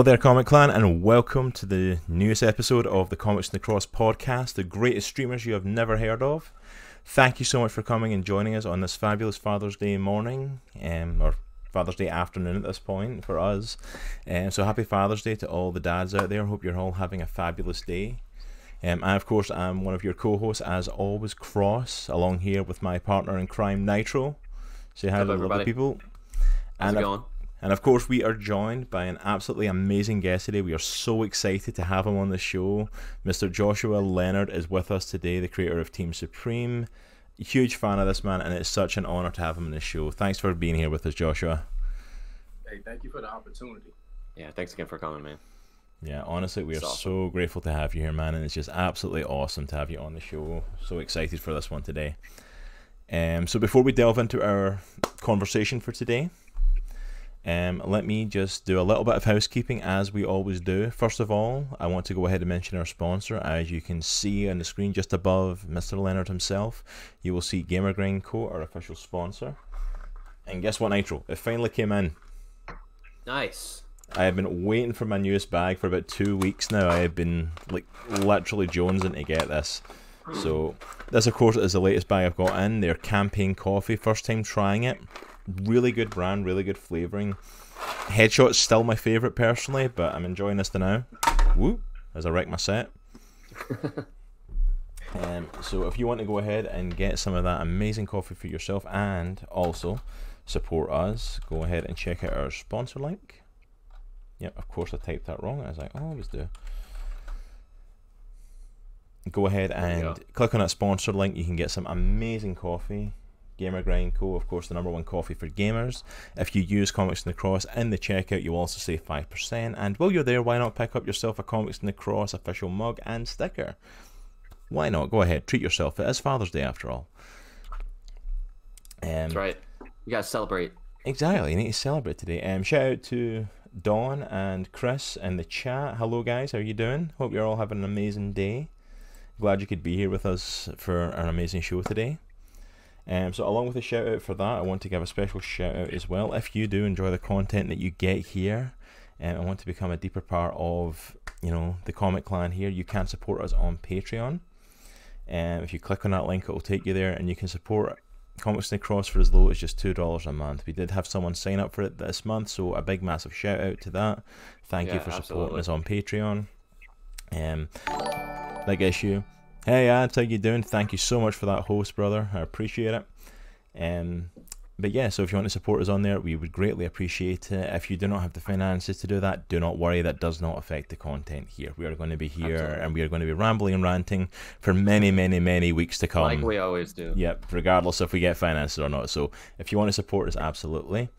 Hello there, Comic Clan, and welcome to the newest episode of the Comics in the Cross podcast, the greatest streamers you have never heard of. Thank you so much for coming and joining us on this fabulous Father's Day morning, um, or Father's Day afternoon at this point for us. Um, so happy Father's Day to all the dads out there. Hope you're all having a fabulous day. Um, and of course, I'm one of your co-hosts, as always, Cross, along here with my partner in crime, Nitro. Say hi to the lovely people. How's and it going? And of course, we are joined by an absolutely amazing guest today. We are so excited to have him on the show. Mr. Joshua Leonard is with us today, the creator of Team Supreme. Huge fan of this man, and it's such an honor to have him on the show. Thanks for being here with us, Joshua. Hey, thank you for the opportunity. Yeah, thanks again for coming, man. Yeah, honestly, we are awesome. so grateful to have you here, man, and it's just absolutely awesome to have you on the show. So excited for this one today. Um, so before we delve into our conversation for today, um, let me just do a little bit of housekeeping as we always do. First of all, I want to go ahead and mention our sponsor. As you can see on the screen just above Mr. Leonard himself, you will see GamerGrind Co., our official sponsor. And guess what, Nitro? It finally came in. Nice. I have been waiting for my newest bag for about two weeks now. I have been like literally jonesing to get this. So this, of course, is the latest bag I've got in. Their campaign coffee. First time trying it. Really good brand. Really good flavoring. Headshot's still my favorite personally, but I'm enjoying this too now. Woo! As I wreck my set. Um, so if you want to go ahead and get some of that amazing coffee for yourself and also support us, go ahead and check out our sponsor link. Yep, of course I typed that wrong, as I always do. Go ahead and go. click on that sponsor link. You can get some amazing coffee. Gamer Grind Co. Of course, the number one coffee for gamers. If you use Comics in the Cross in the checkout, you'll also save five percent. And while you're there, why not pick up yourself a Comics in the Cross official mug and sticker? Why not? Go ahead, treat yourself. It is Father's Day after all. Um, That's right. You gotta celebrate. Exactly. You need to celebrate today. Um, shout out to Dawn and Chris in the chat. Hello, guys. How are you doing? Hope you're all having an amazing day. Glad you could be here with us for an amazing show today. Um, so, along with a shout out for that, I want to give a special shout out as well. If you do enjoy the content that you get here, um, and want to become a deeper part of, you know, the Comic Clan here, you can support us on Patreon. Um, if you click on that link, it will take you there, and you can support Comics the Cross for as low as just two dollars a month. We did have someone sign up for it this month, so a big massive shout out to that. Thank you Yeah, for supporting us on Patreon. Um, big issue. Hey ads, how you doing? Thank you so much for that host, brother. I appreciate it. Um, but yeah, so if you want to support us on there, we would greatly appreciate it. If you do not have the finances to do that, do not worry. That does not affect the content here. We are going to be here Absolutely. and we are going to be rambling and ranting for many, many, many weeks to come. like we always do. Yep, regardless if we get finances or not. So if you want to support us, absolutely.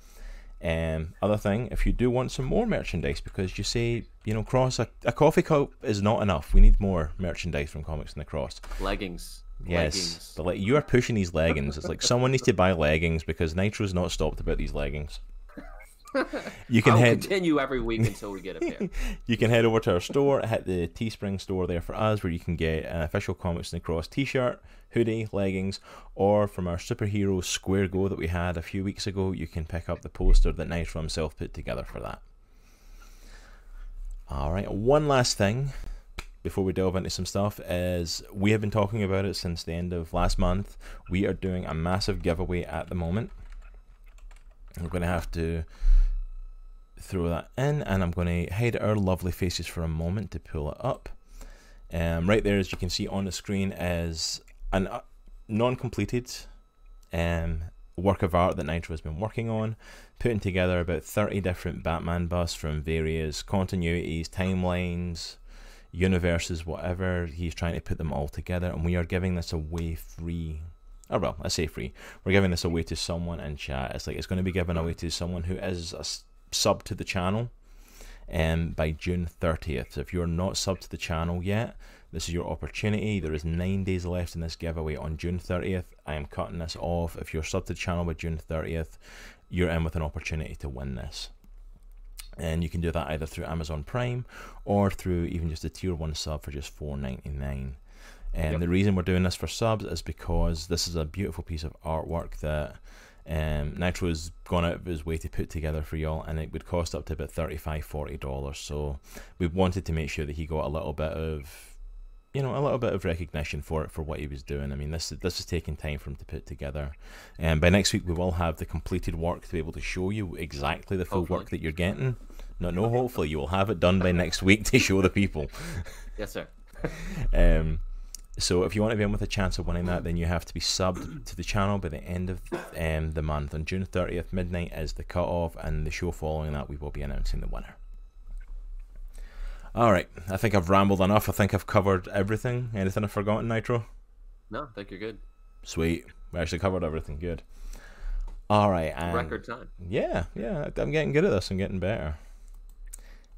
Um, other thing, if you do want some more merchandise, because you say, you know, Cross, a, a coffee cup is not enough. We need more merchandise from Comics in the Cross. Leggings. Yes, Leggings. but like you are pushing these leggings. It's like someone needs to buy leggings because Nitro's not stopped about these leggings. You can I'll head continue every week until we get a pair. you can head over to our store, hit the Teespring store there for us, where you can get an official Comics in the Cross T-shirt, hoodie, leggings, or from our superhero Square Go that we had a few weeks ago, you can pick up the poster that Nitro himself put together for that. All right, one last thing before we delve into some stuff is we have been talking about it since the end of last month. We are doing a massive giveaway at the moment. I'm going to have to throw that in and I'm going to hide our lovely faces for a moment to pull it up. Um, right there, as you can see on the screen, is an uh, non-completed um, work of art that Nitro has been working on, putting together about 30 different Batman busts from various continuities, timelines, universes, whatever. He's trying to put them all together, and we are giving this away free. Oh well, I say free. We're giving this away to someone in chat. It's like it's going to be given away to someone who is a sub to the channel um, by June 30th. So if you're not sub to the channel yet, this is your opportunity. There is nine days left in this giveaway on June 30th. I am cutting this off. If you're sub to the channel by June 30th, you're in with an opportunity to win this. And you can do that either through Amazon Prime or through even just a tier one sub for just $4.99. And Yep. the reason we're doing this for subs is because this is a beautiful piece of artwork that Um, Nitro's gone out of his way to put together for y'all, and it would cost up to about $35, $40. So we wanted to make sure that he got a little bit of you know, a little bit of recognition for it for what he was doing. I mean, this this is taking time for him to put together, and by next week we will have the completed work to be able to show you exactly the full Hopefully. work that you're getting. No, no, hopefully you will have it done by next week to show the people. Yes, sir. Um, so if you want to be in with a chance of winning that, then you have to be subbed to the channel by the end of um, the month. On June 30th, midnight is the cut-off, and the show following that, we will be announcing the winner. All right, I think I've rambled enough. I think I've covered everything. Anything I've forgotten, Nitro? No, I think you're good. Sweet. We actually covered everything. Good. All right. And Record time. Yeah, yeah. I'm getting good at this. I'm getting better.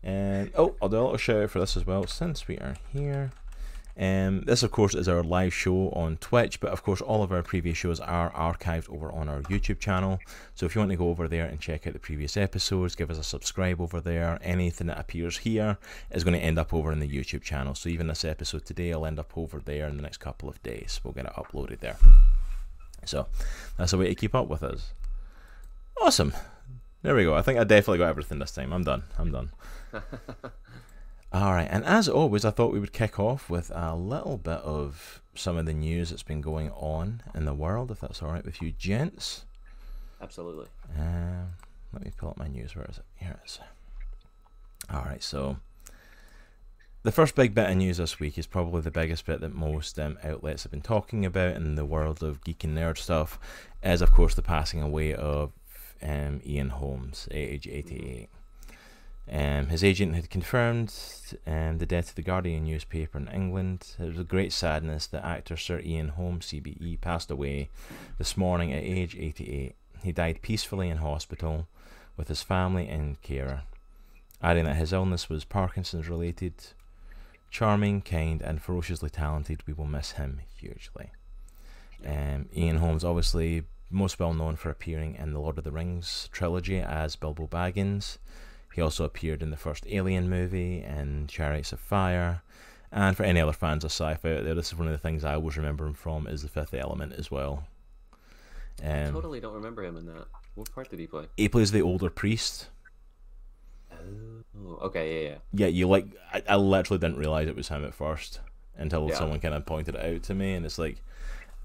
And oh, I'll do a little shout out for this as well since we are here. Um, this, of course, is our live show on Twitch, but of course, all of our previous shows are archived over on our YouTube channel. So if you want to go over there and check out the previous episodes, give us a subscribe over there. Anything that appears here is going to end up over in the YouTube channel. So even this episode today will end up over there in the next couple of days. We'll get it uploaded there. So that's a way to keep up with us. Awesome. There we go. I think I definitely got everything this time. I'm done. I'm done. All right, and as always, I thought we would kick off with a little bit of some of the news that's been going on in the world, if that's all right with you, gents. Absolutely. Um, let me pull up my news. Where is it? Here it is. All right, so the first big bit of news this week is probably the biggest bit that most um, outlets have been talking about in the world of geek and nerd stuff, is of course the passing away of um, Ian Holmes, age 88. Um, his agent had confirmed um, the death of the Guardian newspaper in England. It was a great sadness that actor Sir Ian Holmes, CBE, passed away this morning at age 88. He died peacefully in hospital with his family and carer, adding that his illness was Parkinson's related. Charming, kind, and ferociously talented, we will miss him hugely. Um, Ian Holmes, obviously most well known for appearing in the Lord of the Rings trilogy as Bilbo Baggins. He also appeared in the first Alien movie and Chariots of Fire. And for any other fans of sci-fi out there, this is one of the things I always remember him from is the Fifth Element as well. I Um, totally don't remember him in that. What part did he play? he plays the older priest. Oh, okay, yeah, yeah. Yeah, you like. I, I literally didn't realize it was him at first until Yeah. someone kind of pointed it out to me, and it's like.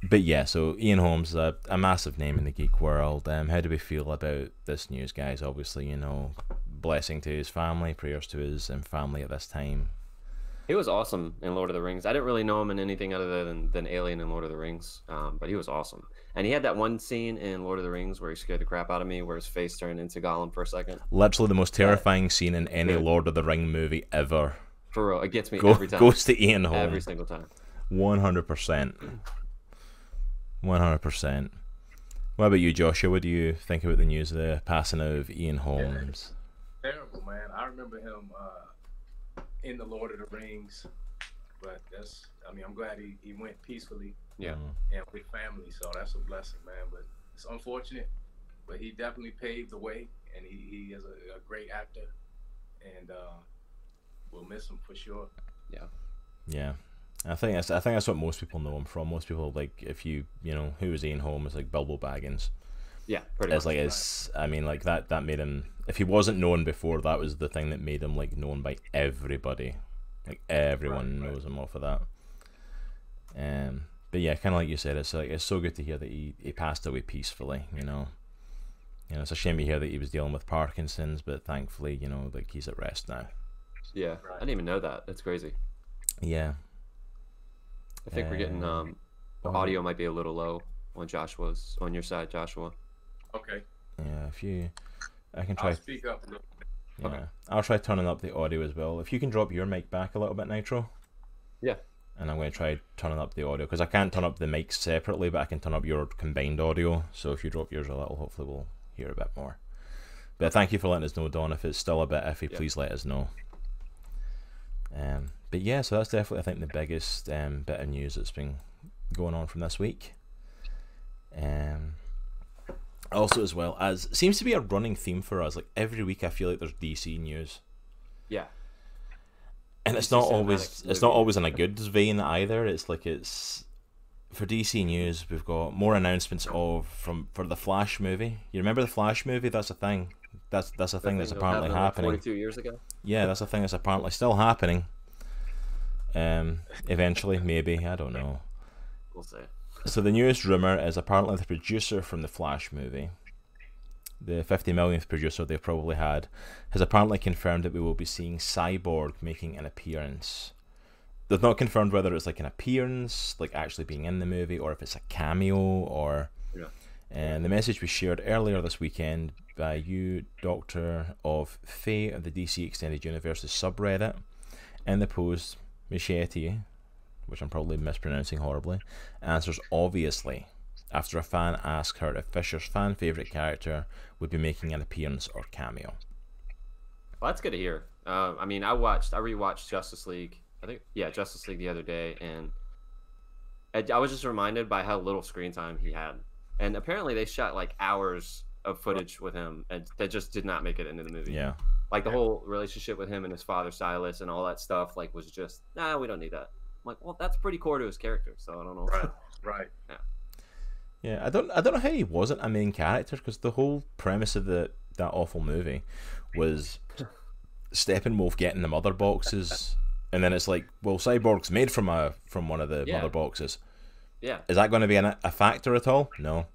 But yeah, so Ian Holmes, a, a massive name in the geek world. Um, how do we feel about this news, guys? Obviously, you know, blessing to his family, prayers to his and family at this time. He was awesome in Lord of the Rings. I didn't really know him in anything other than, than Alien and Lord of the Rings, um, but he was awesome. And he had that one scene in Lord of the Rings where he scared the crap out of me, where his face turned into Gollum for a second. Literally the most terrifying scene in any Yeah. Lord of the Ring movie ever. For real, it gets me Go, every time. goes to Ian Holmes. Every single time. One hundred percent. One hundred percent. What about you, Joshua? What do you think about the news of the passing of Ian Holmes? Terrible, man. I remember him uh, in the Lord of the Rings, but that's. I mean, I'm glad he, he went peacefully Yeah. Mm. and with family, so that's a blessing, man. But it's unfortunate, but he definitely paved the way, and he, he is a, a great actor, and uh, we'll miss him for sure. Yeah, Yeah. I think that's I think that's what most people know him from. Most people like if you you know who was Ian Holmes like Bilbo Baggins. Yeah, pretty It's much. like it's I mean like that that made him if he wasn't known before that was the thing that made him like known by everybody, like everyone Right, right. knows him off of that. Um, but yeah, kind of like you said, it's like it's so good to hear that he, he passed away peacefully. You know, you know it's a shame to hear that he was dealing with Parkinson's, but thankfully you know like he's at rest now. yeah, I didn't even know that. That's crazy. Yeah. I think we're getting Uh, um, the audio might be a little low on Joshua's on your side, Joshua. Okay, Yeah, if you, I can I'll try. speak up. a little. Yeah, Okay. I'll try turning up the audio as well. If you can drop your mic back a little bit, Nitro. Yeah. And I'm going to try turning up the audio because I can't turn up the mics separately, but I can turn up your combined audio. So if you drop yours a little, hopefully we'll hear a bit more. But thank you for letting us know, Don. If it's still a bit iffy, Yeah. please let us know. Um, but yeah, so that's definitely I think the biggest um, bit of news that's been going on from this week. Um, also as well as seems to be a running theme for us. Like every week, I feel like there's DC news, Yeah, and it's DC not always it's not always in a good vein either. It's like it's for DC news, we've got more announcements of from for the Flash movie. You remember the Flash movie? That's a thing. That's that's a thing that's that apparently happened, like, happening. 42 years ago. Yeah, that's a thing that's apparently still happening. Um, eventually, maybe I don't know. We'll see. So the newest rumor is apparently the producer from the Flash movie, the 50 millionth producer they've probably had, has apparently confirmed that we will be seeing Cyborg making an appearance. They've not confirmed whether it's like an appearance, like actually being in the movie, or if it's a cameo, or. Yeah. And the message was shared earlier this weekend by you, Doctor of Fate of the DC Extended Universe's subreddit. In the post, Machete, which I'm probably mispronouncing horribly, answers obviously after a fan asked her if Fisher's fan favorite character would be making an appearance or cameo. Well, that's good to hear. Uh, I mean, I watched, I rewatched Justice League. I think, yeah, Justice League the other day, and I, I was just reminded by how little screen time he had. And apparently, they shot like hours of footage with him, and that just did not make it into the movie. Yeah, Like the whole relationship with him and his father, Silas, and all that stuff, like was just, nah, we don't need that. I'm like, well, that's pretty core to his character, so I don't know. Right, right. yeah. I don't, I don't know how he wasn't a main character because the whole premise of the that awful movie was Steppenwolf getting the mother boxes, and then it's like, well, Cyborg's made from a from one of the Yeah. mother boxes. Yeah. Is that going to be an, a factor at all? No.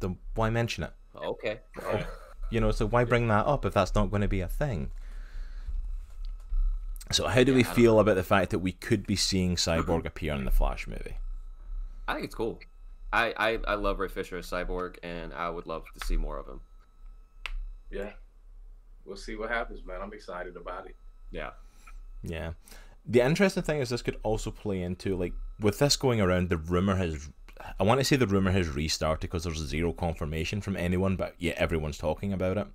Then why mention it? Okay. Right. You know, so why bring that up if that's not going to be a thing? So how do we Yeah, I feel about the fact that we could be seeing Cyborg appear in the Flash movie? I think it's cool. I, I, I love Ray Fisher as Cyborg, and I would love to see more of him. Yeah. We'll see what happens, man. I'm excited about it. Yeah. Yeah. The interesting thing is this could also play into like with this going around the rumor has I want to say the rumor has restarted because there's zero confirmation from anyone but yet everyone's talking about it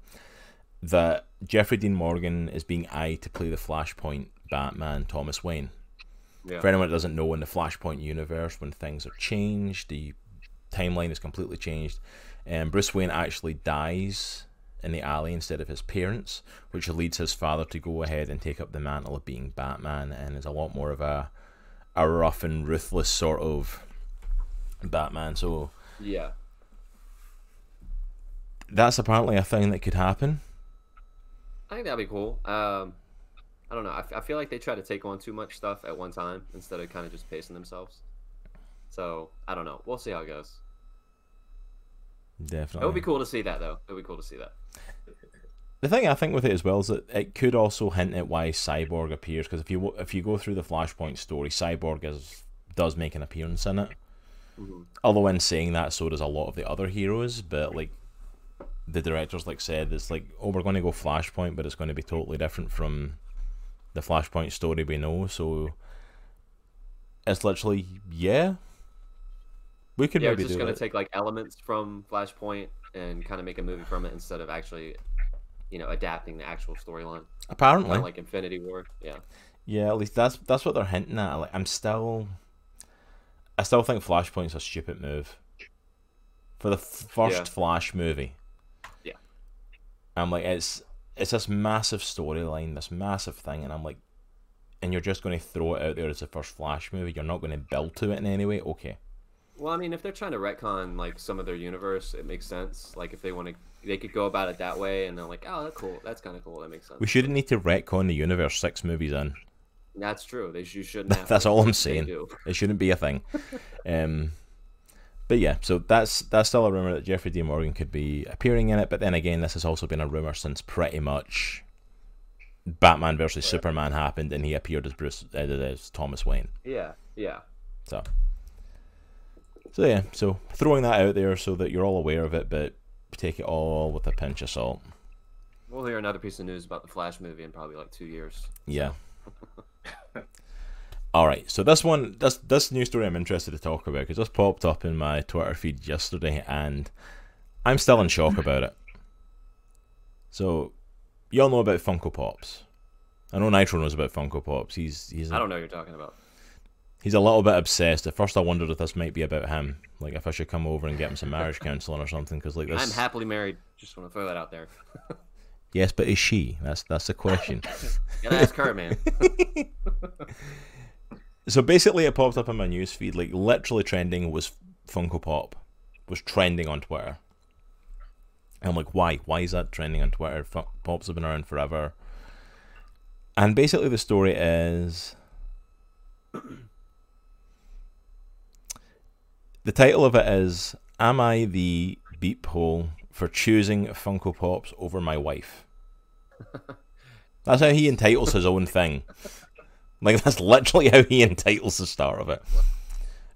that Jeffrey Dean Morgan is being eyed to play the Flashpoint Batman Thomas Wayne. Yeah. For anyone that doesn't know, in the Flashpoint universe, when things are changed, the timeline is completely changed, and Bruce Wayne actually dies in the alley instead of his parents, which leads his father to go ahead and take up the mantle of being Batman, and is a lot more of a a rough and ruthless sort of Batman. So Yeah. that's apparently a thing that could happen. I think that'd be cool. Um, I don't know. I, f- I feel like they try to take on too much stuff at one time instead of kind of just pacing themselves. So I don't know. We'll see how it goes. Definitely. It would be cool to see that, though. It would be cool to see that. The thing I think with it as well is that it could also hint at why Cyborg appears because if you if you go through the Flashpoint story, Cyborg is does make an appearance in it. Mhm. Although in saying that, so does a lot of the other heroes. But like the directors like said, it's like oh we're going to go Flashpoint, but it's going to be totally different from the Flashpoint story we know. So it's literally yeah. We could Yeah, we're maybe just gonna take like elements from Flashpoint and kind of make a movie from it instead of actually, you know, adapting the actual storyline. Apparently, Kind of like Infinity War. Yeah. Yeah, at least that's that's what they're hinting at. Like, I'm still, I still think Flashpoint's a stupid move. For the f- first Yeah. Flash movie. I'm like, it's it's this massive storyline, this massive thing, and I'm like, and you're just going to throw it out there as the first Flash movie. You're not going to build to it in any way. Okay. Well, I mean, if they're trying to retcon like some of their universe, it makes sense. Like if they want to, they could go about it that way, and they're like, oh, that's cool. That's kind of cool. That makes sense. We shouldn't need to retcon the universe six movies in. That's true. They you shouldn't. Have That's all I'm saying. do. It shouldn't be a thing. um, but yeah, so that's that's still a rumor that Jeffrey D. Morgan could be appearing in it. But then again, this has also been a rumor since pretty much Batman versus Superman happened, and he appeared as Bruce uh, as Thomas Wayne. Yeah. Yeah. So, so yeah, so throwing that out there so that you're all aware of it, but take it all with a pinch of salt. We'll hear another piece of news about the Flash movie in probably like two years. Yeah. All right. So this one, this this news story, I'm interested to talk about because this popped up in my Twitter feed yesterday, and I'm still in shock about it. So, you all know about Funko Pops. I know Nitro knows about Funko Pops. He's he's I don't know what you're talking about. he's a little bit obsessed. At first, I wondered if this might be about him, like if I should come over and get him some marriage counseling or something. Because like this, I'm happily married. Just want to throw that out there. yes, but is she? That's that's the question. Gotta ask her, man. So basically, it popped up in my news feed, like literally trending was Funko Pop, was trending on Twitter. And I'm like, why? Why is that trending on Twitter? Fun- Pops have been around forever. And basically, the story is the title of it is Am I the beep hole for choosing Funko Pops over my wife? That's how he entitles his own thing. Like that's literally how he entitles the star of it.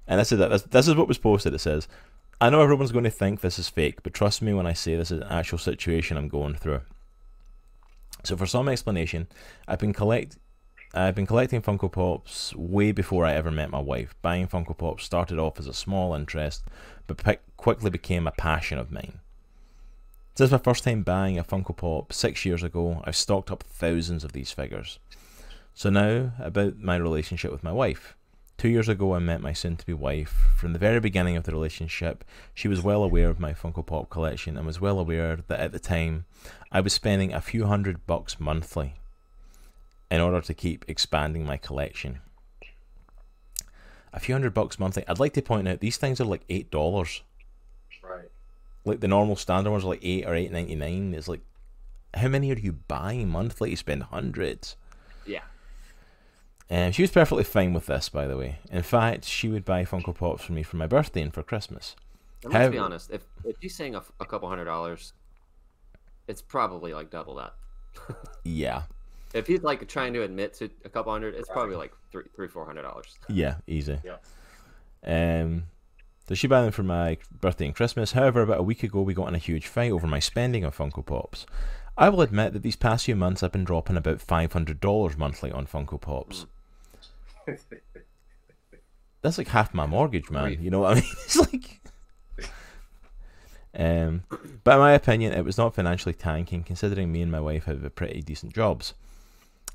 And this is it. This, is what was posted. It says, "I know everyone's going to think this is fake, but trust me when I say this is an actual situation I'm going through." So, for some explanation, I've been collect, I've been collecting Funko Pops way before I ever met my wife. Buying Funko Pops started off as a small interest, but quickly became a passion of mine. Since my first time buying a Funko Pop six years ago, I've stocked up thousands of these figures. So now, about my relationship with my wife. Two years ago, I met my soon to be wife. From the very beginning of the relationship, she was well aware of my Funko Pop collection and was well aware that at the time, I was spending a few hundred bucks monthly in order to keep expanding my collection. A few hundred bucks monthly. I'd like to point out these things are like eight dollars. Right. Like the normal standard ones are like eight or eight ninety nine. It's like, how many are you buying monthly? You spend hundreds. Yeah. And she was perfectly fine with this, by the way. In fact, she would buy Funko Pops for me for my birthday and for Christmas. And let's be honest. If if he's saying a, a couple hundred dollars, it's probably like double that. Yeah, If he's like trying to admit to a couple hundred, it's probably like three, three, four hundred dollars. yeah, easy. Yeah. Um, so she buy them for my birthday and Christmas. However, about a week ago, we got in a huge fight over my spending on Funko Pops. I will admit that these past few months, I've been dropping about five hundred dollars monthly on Funko Pops. That's like half my mortgage, man. You know what I mean? It's like. Um, but in my opinion, it was not financially tanking, considering me and my wife have a pretty decent jobs.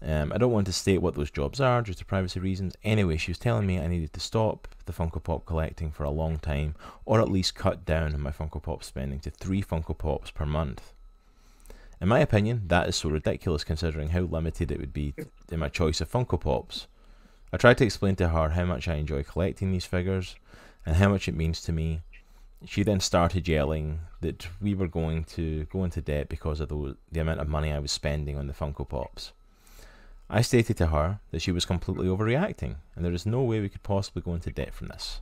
Um, I don't want to state what those jobs are due to privacy reasons. Anyway, she was telling me I needed to stop the Funko Pop collecting for a long time, or at least cut down on my Funko Pop spending to three Funko Pops per month. In my opinion, that is so ridiculous considering how limited it would be in my choice of Funko Pops. I tried to explain to her how much I enjoy collecting these figures and how much it means to me. She then started yelling that we were going to go into debt because of the, the amount of money I was spending on the Funko Pops. I stated to her that she was completely overreacting and there is no way we could possibly go into debt from this.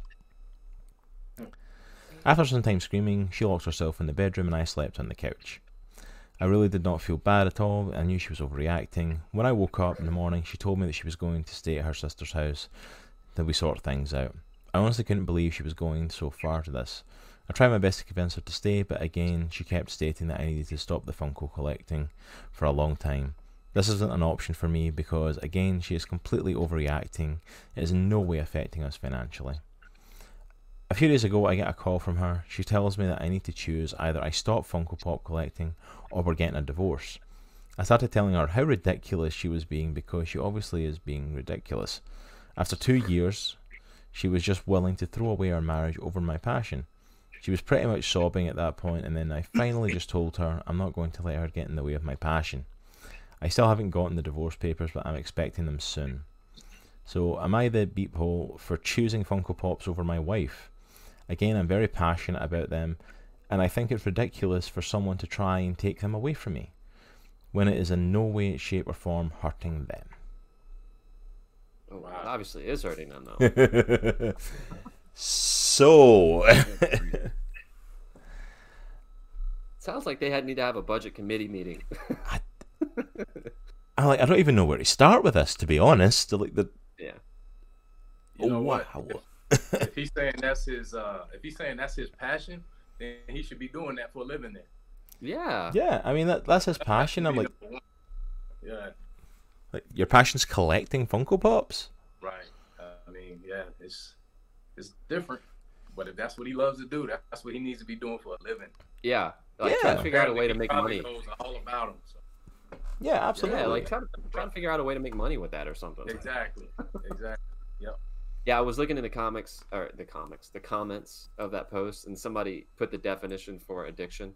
After some time screaming, she locked herself in the bedroom and I slept on the couch. I really did not feel bad at all. I knew she was overreacting. When I woke up in the morning, she told me that she was going to stay at her sister's house that we sort things out. I honestly couldn't believe she was going so far to this. I tried my best to convince her to stay, but again, she kept stating that I needed to stop the Funko collecting for a long time. This isn't an option for me because, again, she is completely overreacting. It is in no way affecting us financially. A few days ago, I get a call from her. She tells me that I need to choose either I stop Funko Pop collecting or we're getting a divorce. I started telling her how ridiculous she was being because she obviously is being ridiculous. After two years, she was just willing to throw away our marriage over my passion. She was pretty much sobbing at that point, and then I finally just told her I'm not going to let her get in the way of my passion. I still haven't gotten the divorce papers, but I'm expecting them soon. So, am I the beep hole for choosing Funko Pops over my wife? Again, I'm very passionate about them, and I think it's ridiculous for someone to try and take them away from me when it is in no way, shape, or form hurting them. Oh, Wow. it obviously is hurting them though. so, Sounds like they had need to have a budget committee meeting. I like I don't even know where to start with this, to be honest. Like the yeah. You know wow. what? If, if he's saying that's his, uh, if he's saying that's his passion, then he should be doing that for a living. Then. Yeah. Yeah, I mean that that's his passion. I'm like, yeah, like your passion's collecting Funko Pops. right. Uh, I mean, yeah, it's it's different. But if that's what he loves to do, that's what he needs to be doing for a living. Yeah. Like try Yeah. to figure out a way to make money. knows all about him. So. Yeah, absolutely. Yeah, like try to, try to figure out a way to make money with that or something. Exactly. Exactly. Yeah, I was looking in the comics or the comics, the comments of that post, and somebody put the definition for addiction.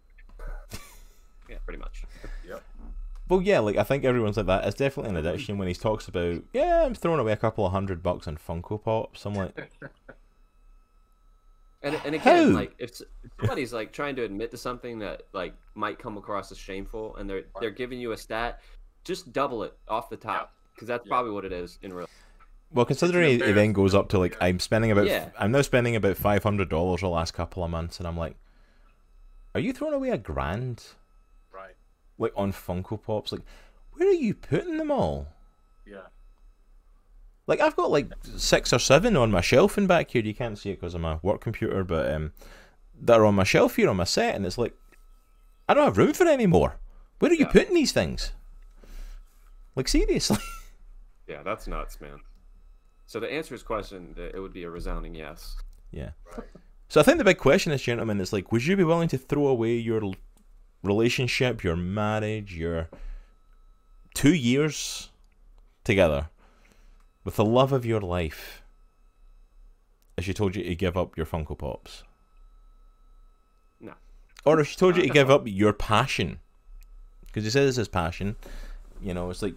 yeah, pretty much. Yep. Well, yeah, like I think everyone's like that. It's definitely an addiction when he talks about, yeah, I'm throwing away a couple of hundred bucks on Funko Pops. I'm like, And, and again, How? like if, if somebody's like trying to admit to something that like might come across as shameful, and they're they're giving you a stat, just double it off the top because that's Yeah. probably what it is in real. Well, considering he then goes up to like, I'm spending about, Yeah. I'm now spending about five hundred dollars the last couple of months, and I'm like, are you throwing away a grand Right. like on Funko Pops? Like, where are you putting them all? Yeah. Like I've got like six or seven on my shelf in back here. You can't see it because I'm a work computer, but um, that are on my shelf here on my set, and it's like I don't have room for any more. Where are you putting these things? Like seriously? Yeah, that's nuts, man. So to answer his question, it would be a resounding yes. yeah. Right. So I think the big question is, gentlemen, is like, would you be willing to throw away your relationship, your marriage, your two years together with the love of your life, if she told you to give up your Funko Pops? No. Or if she told you to give up your passion, because he says this is passion, you know, it's like,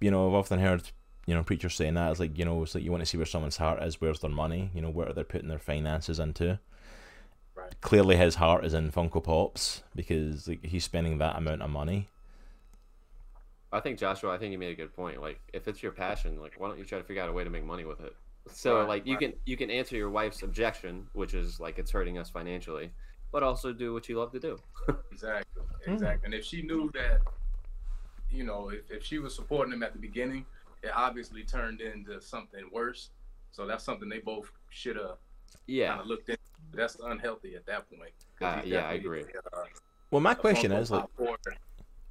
you know, I've often heard, you know, preachers saying that. It's like, you know, it's like you want to see where someone's heart is, where's their money, you know, where are they putting their finances into. Right. Clearly, his heart is in Funko Pops because like he's spending that amount of money. I think Joshua, I think you made a good point. Like, if it's your passion, like, why don't you try to figure out a way to make money with it? So, Right, like, you right. can you can answer your wife's objection, which is like it's hurting us financially, but also do what you love to do. Exactly. Hmm. Exactly. And if she knew that, you know, if, if she was supporting him at the beginning, it obviously turned into something worse. So that's something they both should have Yeah, kind of looked into. That's unhealthy at that point. Uh, yeah, I agree. uh, Well, my question Funko is like, Pop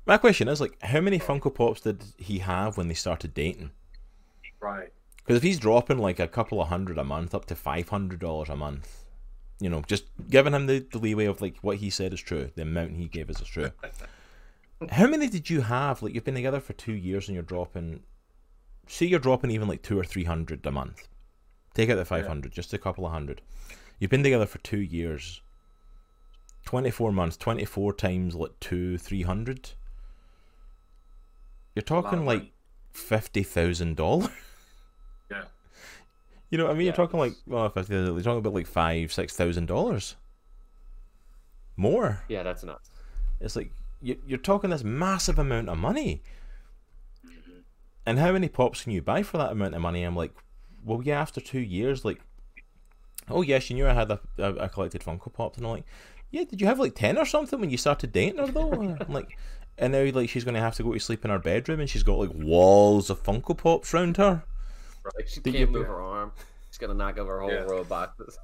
my question is like, how many Funko Pops did he have when they started dating? right. Because if he's dropping like a couple of hundred a month, up to five hundred dollars a month, you know, just giving him the, the leeway of like what he said is true, the amount he gave us is true. How many did you have? Like you've been together for two years and you're dropping, say you're dropping even like two or three hundred a month. Take out the five hundred, just a couple of hundred. You've been together for two years. Twenty four months, twenty four times like two, three hundred. You're talking like money. fifty thousand dollars. Yeah. You know what I mean? You're talking like well, fifty. You're talking about like five, six thousand dollars. More. yeah, that's nuts. It's like you- you're talking this massive amount of money. And how many pops can you buy for that amount of money? I'm like, well, yeah. After two years, like, oh yes, you knew I had a, a, a collected Funko Pops, and I'm like, yeah. Did you have like ten or something when you started dating her though? I'm like, and now like she's gonna have to go to sleep in her bedroom, and she's got like walls of Funko Pops around her. Like, she Did can't you- move her arm. She's gonna knock over a whole Yeah. row of boxes.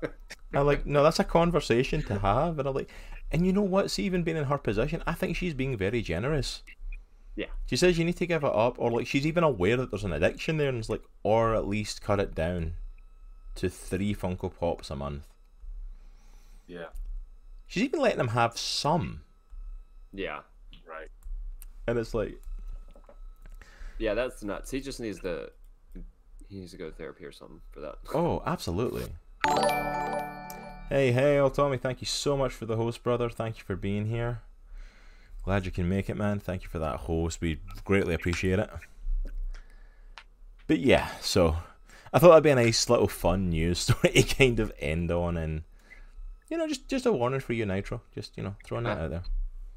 I'm like, no, that's a conversation to have. And I'm like, and you know what? See, even being in her position, I think she's being very generous. Yeah. She says you need to give it up, or like she's even aware that there's an addiction there, and it's like, or at least cut it down to three Funko Pops a month. Yeah. She's even letting them have some, yeah, Right. and it's like, yeah, that's nuts. He just needs to. He needs to go to therapy or something for that. oh, absolutely. Hey, hey, old Tommy, thank you so much for the host, brother. Thank you for being here. Glad you can make it, man. Thank you for that host. We greatly appreciate it. But yeah, so I thought that'd be a nice little fun news story to kind of end on, and you know, just just a warning for you, Nitro. Just you know, throwing that out there.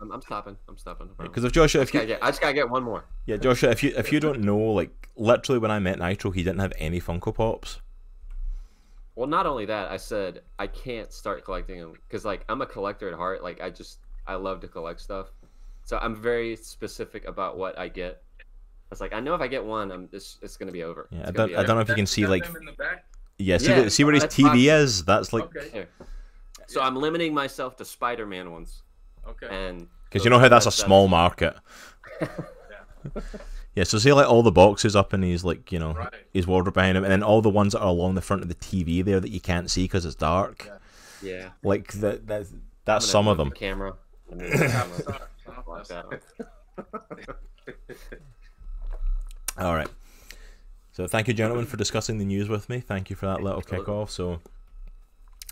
I'm, I'm stopping. I'm stopping. Because if Joshua, I if just, you get, I just gotta get one more. yeah, Joshua, if you if you don't know, like literally when I met Nitro, he didn't have any Funko Pops. Well, not only that, I said I can't start collecting them because, like, I'm a collector at heart. Like, I just I love to collect stuff, so I'm very specific about what I get. I was like I know if I get one, I'm this it's gonna be over. Yeah, I don't be I don't know if you can see like him in the back. yeah, see Yeah, where, see where his TV fine. is. That's like Okay. So I'm limiting myself to Spider-Man ones, Okay. and Because so you know how that's a that's- small market. Yeah. Yeah, so see like all the boxes up in his like you know Right. his wardrobe behind him, and then all the ones that are along the front of the TV there that you can't see because it's dark. Yeah. Yeah, Like that that's that's some of them. the Camera. I'm gonna move the camera. Sorry, huh? Block That's- that All right. So thank you, gentlemen, for discussing the news with me. Thank you for that little Absolutely. kickoff. So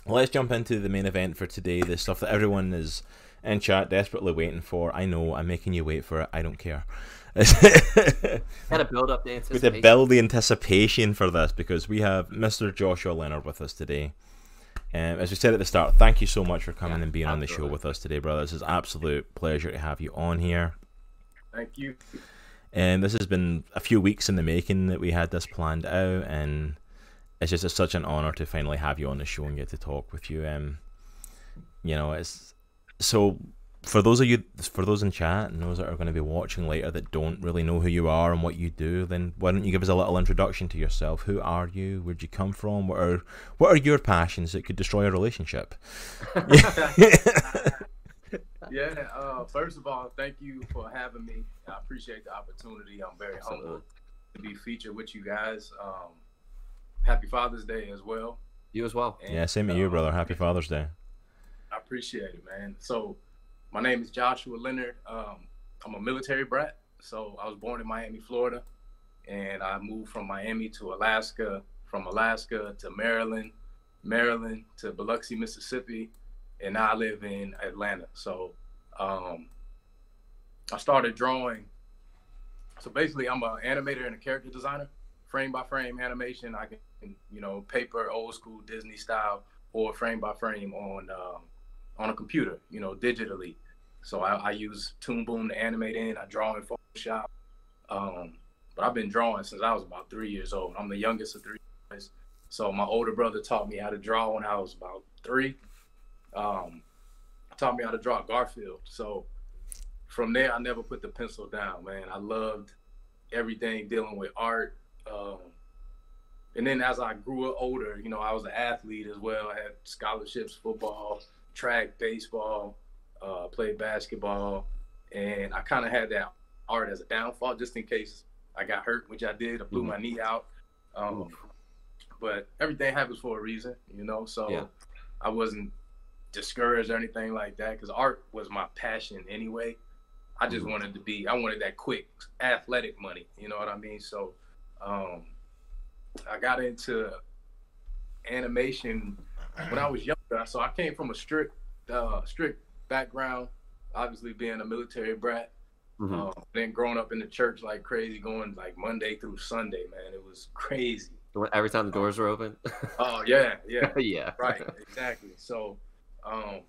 let's jump into the main event for today. The stuff that everyone is in chat desperately waiting for. I know I'm making you wait for it. I don't care. Had to build up the We anticipation. to build the anticipation for this because we have Mr. Joshua Leonard with us today. Um, as we said at the start, thank you so much for coming Yeah, and being on the show with us today, brother. This is absolute pleasure to have you on here. Thank you. And this has been a few weeks in the making that we had this planned out, and it's just it's such an honor to finally have you on the show and get to talk with you. Um, you know, it's so for those of you, for those in chat and those that are going to be watching later that don't really know who you are and what you do, then why don't you give us a little introduction to yourself? Who are you? Where'd you come from? What are what are your passions that could destroy a relationship? Yeah. Uh, first of all, thank you for having me. I appreciate the opportunity. I'm very Absolutely. humbled to be featured with you guys. Um, happy Father's Day as well. You as well. And, yeah, same to you, uh, brother. Happy Father's Day. I appreciate it, man. So, my name is Joshua Leonard. Um, I'm a military brat. So, I was born in Miami, Florida, and I moved from Miami to Alaska, from Alaska to Maryland, Maryland to Biloxi, Mississippi, and now I live in Atlanta. So, um, I started drawing. So basically, I'm an animator and a character designer, frame by frame animation. I can, you know, paper, old school Disney style, or frame by frame on um, on a computer, you know, digitally. So I, I use Toon Boom to animate in. I draw in Photoshop. Um, but I've been drawing since I was about three years old. I'm the youngest of three boys. So my older brother taught me how to draw when I was about three. Um, taught me how to draw Garfield. So from there, I never put the pencil down, man. I loved everything dealing with art. Um, and then as I grew up older, you know, I was an athlete as well. I had scholarships, football, track, baseball, uh, played basketball, and I kind of had that art as a downfall just in case I got hurt, which I did. I blew Mhm. my knee out. Um, but everything happens for a reason, you know. So Yeah. I wasn't discouraged or anything like that because art was my passion anyway. I just Mhm. wanted to be, I wanted that quick athletic money, you know what I mean? So um, I got into animation when I was younger. So I came from a strict, uh, strict background, obviously being a military brat. Mhm. Um, then growing up in the church like crazy, going like Monday through Sunday, man, it was crazy. Every time the doors were open. Oh yeah, yeah, yeah. right, exactly. So, um,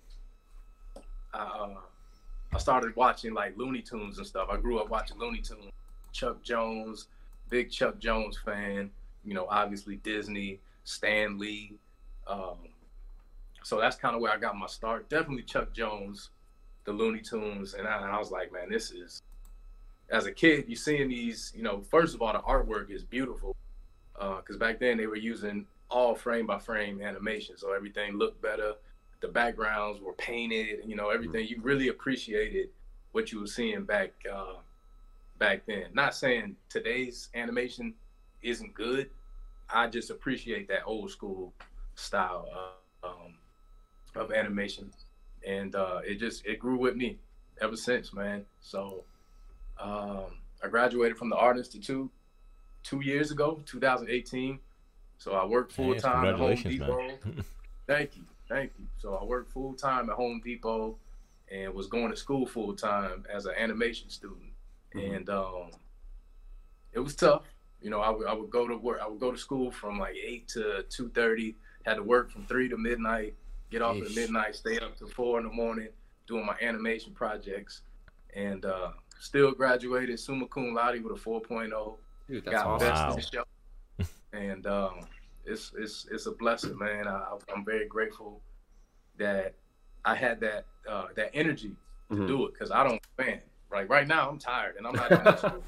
I, uh, I started watching like Looney Tunes and stuff. I grew up watching Looney Tunes. Chuck Jones, big Chuck Jones fan. You know, obviously Disney, Stan Lee. Um, so that's kind of where I got my start. Definitely Chuck Jones, the Looney Tunes, and I, and I was like, man, this is. As a kid, you're seeing these. You know, first of all, the artwork is beautiful because back then they were using all frame by frame animation, so everything looked better. The backgrounds were painted, you know, everything. You really appreciated what you were seeing back uh, back then. Not saying today's animation isn't good. I just appreciate that old school style uh, um, of animation, and uh, it just it grew with me ever since, man. So um, I graduated from the Art Institute two years ago, 2018. So I worked full time at Home Depot. Thank you, thank you. So I worked full time at Home Depot, and was going to school full time as an animation student. Mhm. And um, it was tough. You know, I would I would go to work. I would go to school from like eight to two thirty. Had to work from three to midnight. Get off at midnight. Stay up till four in the morning doing my animation projects, and uh, still graduated summa cum laude with a 4.0 Dude, that's got awesome. best Wow. in the show. and um, it's it's it's a blessing, man. I, I'm very grateful that I had that uh, that energy to Mhm. do it because I don't man. Like right now, I'm tired and I'm not in high school.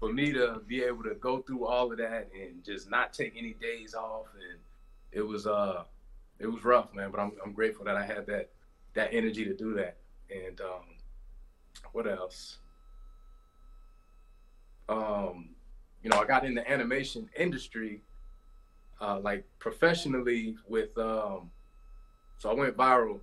For me to be able to go through all of that and just not take any days off, and it was uh it was rough, man. But I'm I'm grateful that I had that that energy to do that. And um, what else? um, you know, I got in the animation industry, uh, like professionally with, um, so I went viral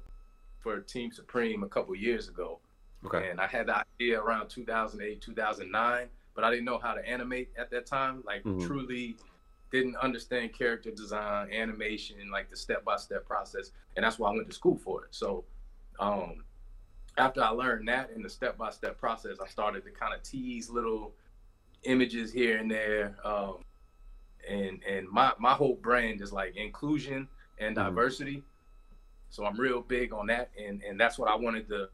for Team Supreme a couple years ago. Okay. And I had the idea around 2008, 2009, but I didn't know how to animate at that time. Like, Mhm. truly didn't understand character design, animation, like the step by step process. And that's why I went to school for it. So, um, after I learned that in the step by step process, I started to kind of tease little images here and there. Um, and and my my whole brand is like inclusion and Mhm. diversity. So I'm real big on that, and and that's what I wanted to.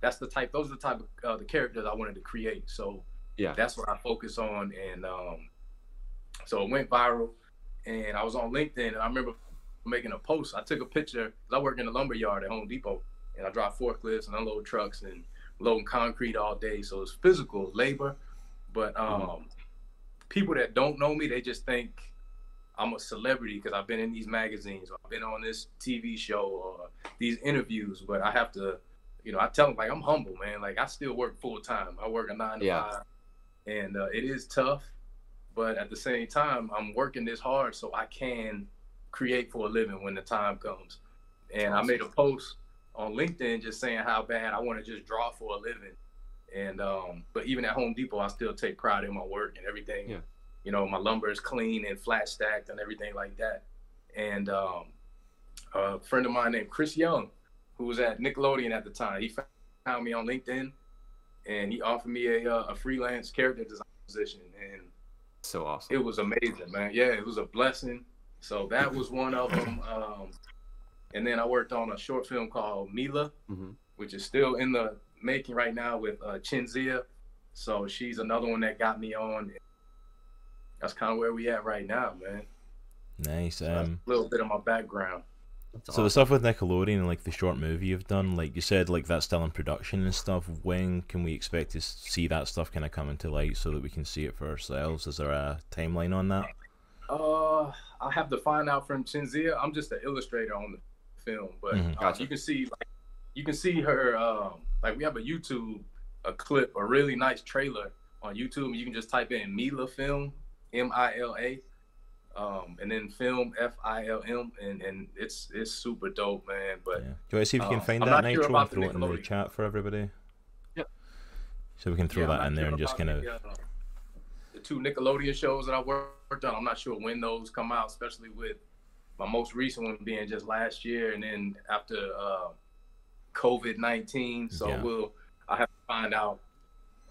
That's the type. Those are the type of uh, the characters I wanted to create. So Yeah. that's what I focus on, and um, so it went viral. And I was on LinkedIn, and I remember making a post. I took a picture. I work in the lumber yard at Home Depot, and I drive forklifts and unload trucks and loading concrete all day. So it's physical labor, but um, people that don't know me, they just think I'm a celebrity because I've been in these magazines or I've been on this TV show or these interviews. But I have to, you know, I tell them like I'm humble, man. Like I still work full time. I work a nine to Yeah. five, and uh, it is tough. But at the same time, I'm working this hard so I can create for a living when the time comes. And I made a post on LinkedIn just saying how bad I want to just draw for a living. And um, but even at Home Depot, I still take pride in my work and everything. Yeah. You know, my lumber is clean and flat stacked and everything like that. And um, a friend of mine named Chris Young, who was at Nickelodeon at the time, he found me on LinkedIn, and he offered me a, uh, a freelance character design position, and So awesome. it was amazing, man. Yeah, it was a blessing. So that was one of them. Um, and then I worked on a short film called Mila, hmm which is still in the making right now with uh, Cinzia. So she's another one that got me on. That's kind of where we at right now, man. Nice. So Um, a little bit of my background. That's so the stuff with Nickelodeon and like the short movie you've done, like you said, like that's still in production and stuff. When can we expect to see that stuff kind of come into light so that we can see it for ourselves? Is there a timeline on that? Uh, I have to find out from Cinzia. I'm just an illustrator on the film, but Mhm. uh, Gotcha. you can see like you can see her. Um, like we have a YouTube, a clip, a really nice trailer on YouTube. You can just type in Mila Film, M I L A, um, and then film F I L M, and and it's it's super dope, man. But yeah. Do you want to see if you can uh, find I'm that not sure and throw it in the chat for everybody? Yep. So we can throw yeah, that in not there and just about kind of. the, uh, the two Nickelodeon shows that I worked on. I'm not sure when those come out, especially with my most recent one being just last year, and then after uh, COVID nineteen. So Yeah. we'll I have to find out.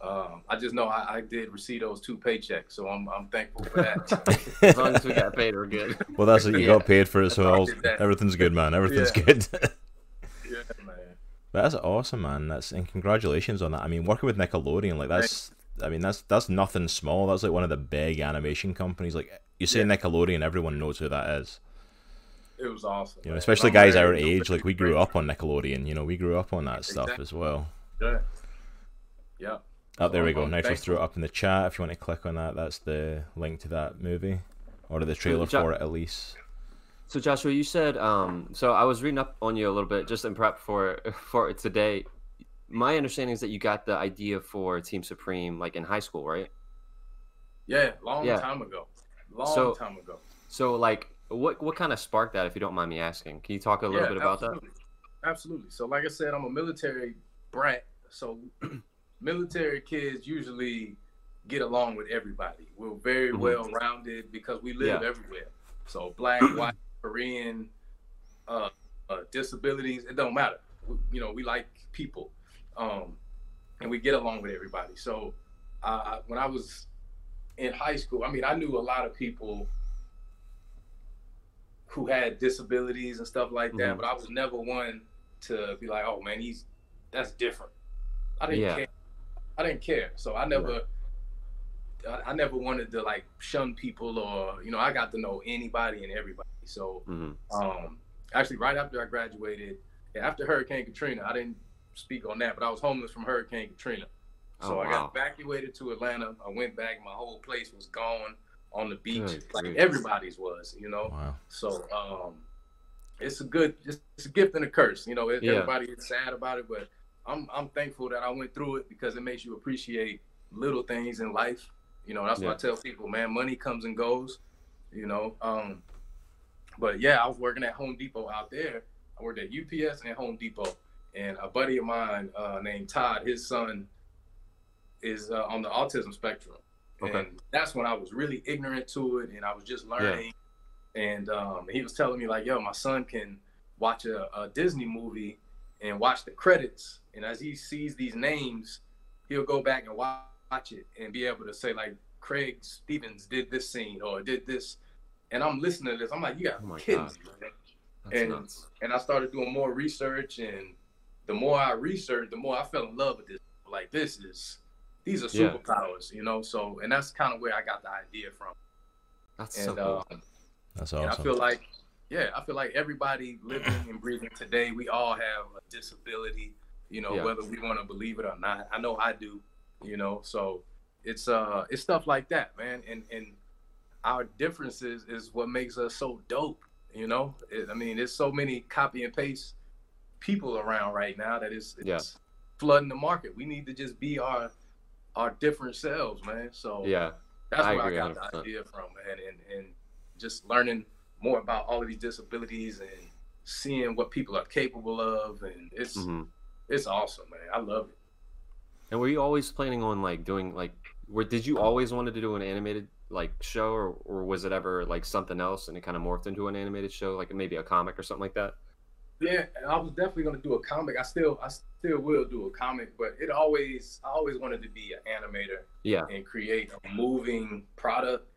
Um, I just know I, I did receive those two paychecks, so I'm I'm thankful for that. as long as we got paid, we're good. well, that's it. You Yeah. got paid for it, That's so all, everything's good, man. Everything's Yeah. good. yeah, man. That's awesome, man. That's and congratulations on that. I mean, working with Nickelodeon, like that's, I mean, that's that's nothing small. That's like one of the big animation companies. Like you say Yeah. Nickelodeon, everyone knows who that is. It was awesome. You know, especially I'm guys our age. Like we grew up on Nickelodeon. You know, we grew up on that stuff as well. Yeah. Yeah. Oh, there we go. I'm Nitro's threw it up in the chat. If you want to click on that, that's the link to that movie or to the trailer Jo- for it at least. So Joshua, you said um, so I was reading up on you a little bit just in prep for for today. My understanding is that you got the idea for Team Supreme like in high school, right? Yeah, long Yeah. time ago. Long So- time ago. So like, what what kind of sparked that? If you don't mind me asking, can you talk a little Yeah, bit about absolutely. Absolutely. So, like I said, I'm a military brat. So, military kids usually get along with everybody. We're very Mhm. well rounded because we live Yeah. everywhere. So, black, white, Korean, uh, uh, disabilities, it don't matter. We, you know, we like people, um, and we get along with everybody. So, uh, when I was in high school, I mean, I knew a lot of people who had disabilities and stuff like that, Mhm. but I was never one to be like, oh man, he's that's different. I didn't Yeah. care. I didn't care. So I never I, I never wanted to like shun people or you know, I got to know anybody and everybody. So that? hmm um actually right after I graduated, after Hurricane Katrina, I didn't speak on that, but I was homeless from Hurricane Katrina. So Oh, I wow. got evacuated to Atlanta. I went back, my whole place was gone on the beach, Good like grief. everybody's was, you know. Wow. So um, it's a good, it's, it's a gift and a curse. You know, it, Yeah. everybody is sad about it, but I'm I'm thankful that I went through it because it makes you appreciate little things in life. You know, that's Yeah. what I tell people, man. Money comes and goes. You know, um, but yeah, I was working at Home Depot out there. I worked at UPS and Home Depot, and a buddy of mine uh, named Todd, his son is uh, on the autism spectrum. Okay. And that's when I was really ignorant to it, and I was just learning. And um, he was telling me like, "Yo, my son can watch a, a Disney movie and watch the credits. And as he sees these names, he'll go back and watch it and be able to say like Craig Stevens did this scene or did this. And I'm listening to this. I'm like, you got Oh my kidding God. me, man. That's And- nuts. And I started doing more research, and the more I researched, the more I fell in love with this. Like this is these are Yeah. superpowers, you know. So, and that's kind of where I got the idea from. That's so And cool. um, That's and I feel like, yeah, I feel like everybody living and breathing today, we all have a disability, you know, Yeah. whether we want to believe it or not. I know I do, you know. So it's uh, it's stuff like that, man. And and our differences is what makes us so dope, you know. It, I mean, there's so many copy and paste people around right now that is it's Yeah. flooding the market. We need to just be our our different selves, man. So yeah. that's I where agree I got 100%. the idea from, man, and and just learning more about all of these disabilities and seeing what people are capable of, and it's hmm it's awesome, man. I love it. And were you always planning on like doing like where did you always wanted to do an animated like show or, or was it ever like something else and it kind of morphed into an animated show like maybe a comic or something like that? Yeah, I was definitely gonna do a comic. I still I still will do a comic, but it always I always wanted to be an animator Yeah. and create a moving product.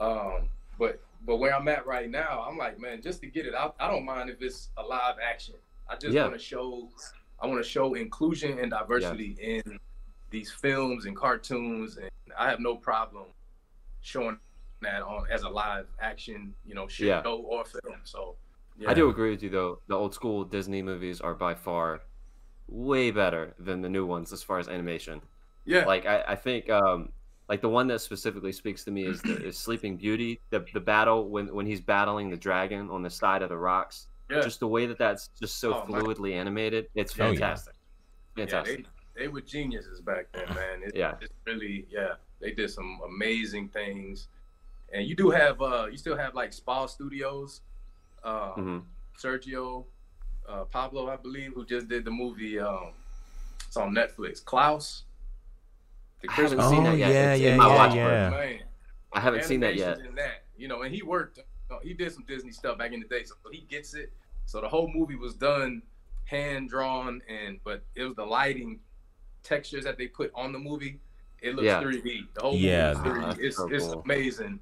Um, but but where I'm at right now, I'm like, man, just to get it out, I don't mind if it's a live action. I just Yeah. want to show, I want to show inclusion and diversity in these films and cartoons, and I have no problem showing that on as a live action, you know, show Yeah. or film. So yeah. I do agree with you though. The old school Disney movies are by far way better than the new ones as far as animation. Yeah, Like I, I think um like the one that specifically speaks to me is the is Sleeping Beauty, the the battle when when he's battling the dragon on the side of the rocks. yeah. Just the way that that's just so Oh, man. fluidly animated, it's Oh, yeah. fantastic. Yeah, Fantastic. they, they were geniuses back then, man. It, Yeah. It's really, yeah, they did some amazing things. And you do have, uh, you still have like Spa Studios, uh, hmm Sergio, uh, Pablo, I believe, who just did the movie. Um, it's on Netflix. Klaus. The I haven't Oh, seen that yet. yeah, It's yeah, in my yeah, watch yeah. Man, I haven't seen that yet. in that, you know, and he worked. uh, he did some Disney stuff back in the day, so he gets it. So the whole movie was done hand drawn, and but it was the lighting textures that they put on the movie. It looks Yeah. 3D. The whole Yeah. movie is 3D. Ah, that's it's so it's cool. amazing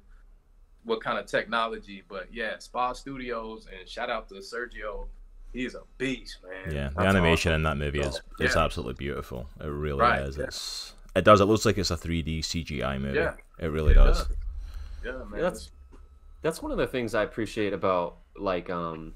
what kind of technology. But yeah, Spa Studios and shout out to Sergio. He's a beast, man. Yeah, the That's animation in that movie is So, it's yeah. absolutely beautiful. It really Right, is. yeah. It's it does. It looks like it's a 3D CGI movie. Yeah, it really it does. does. Yeah, man. That's- That's one of the things I appreciate about like um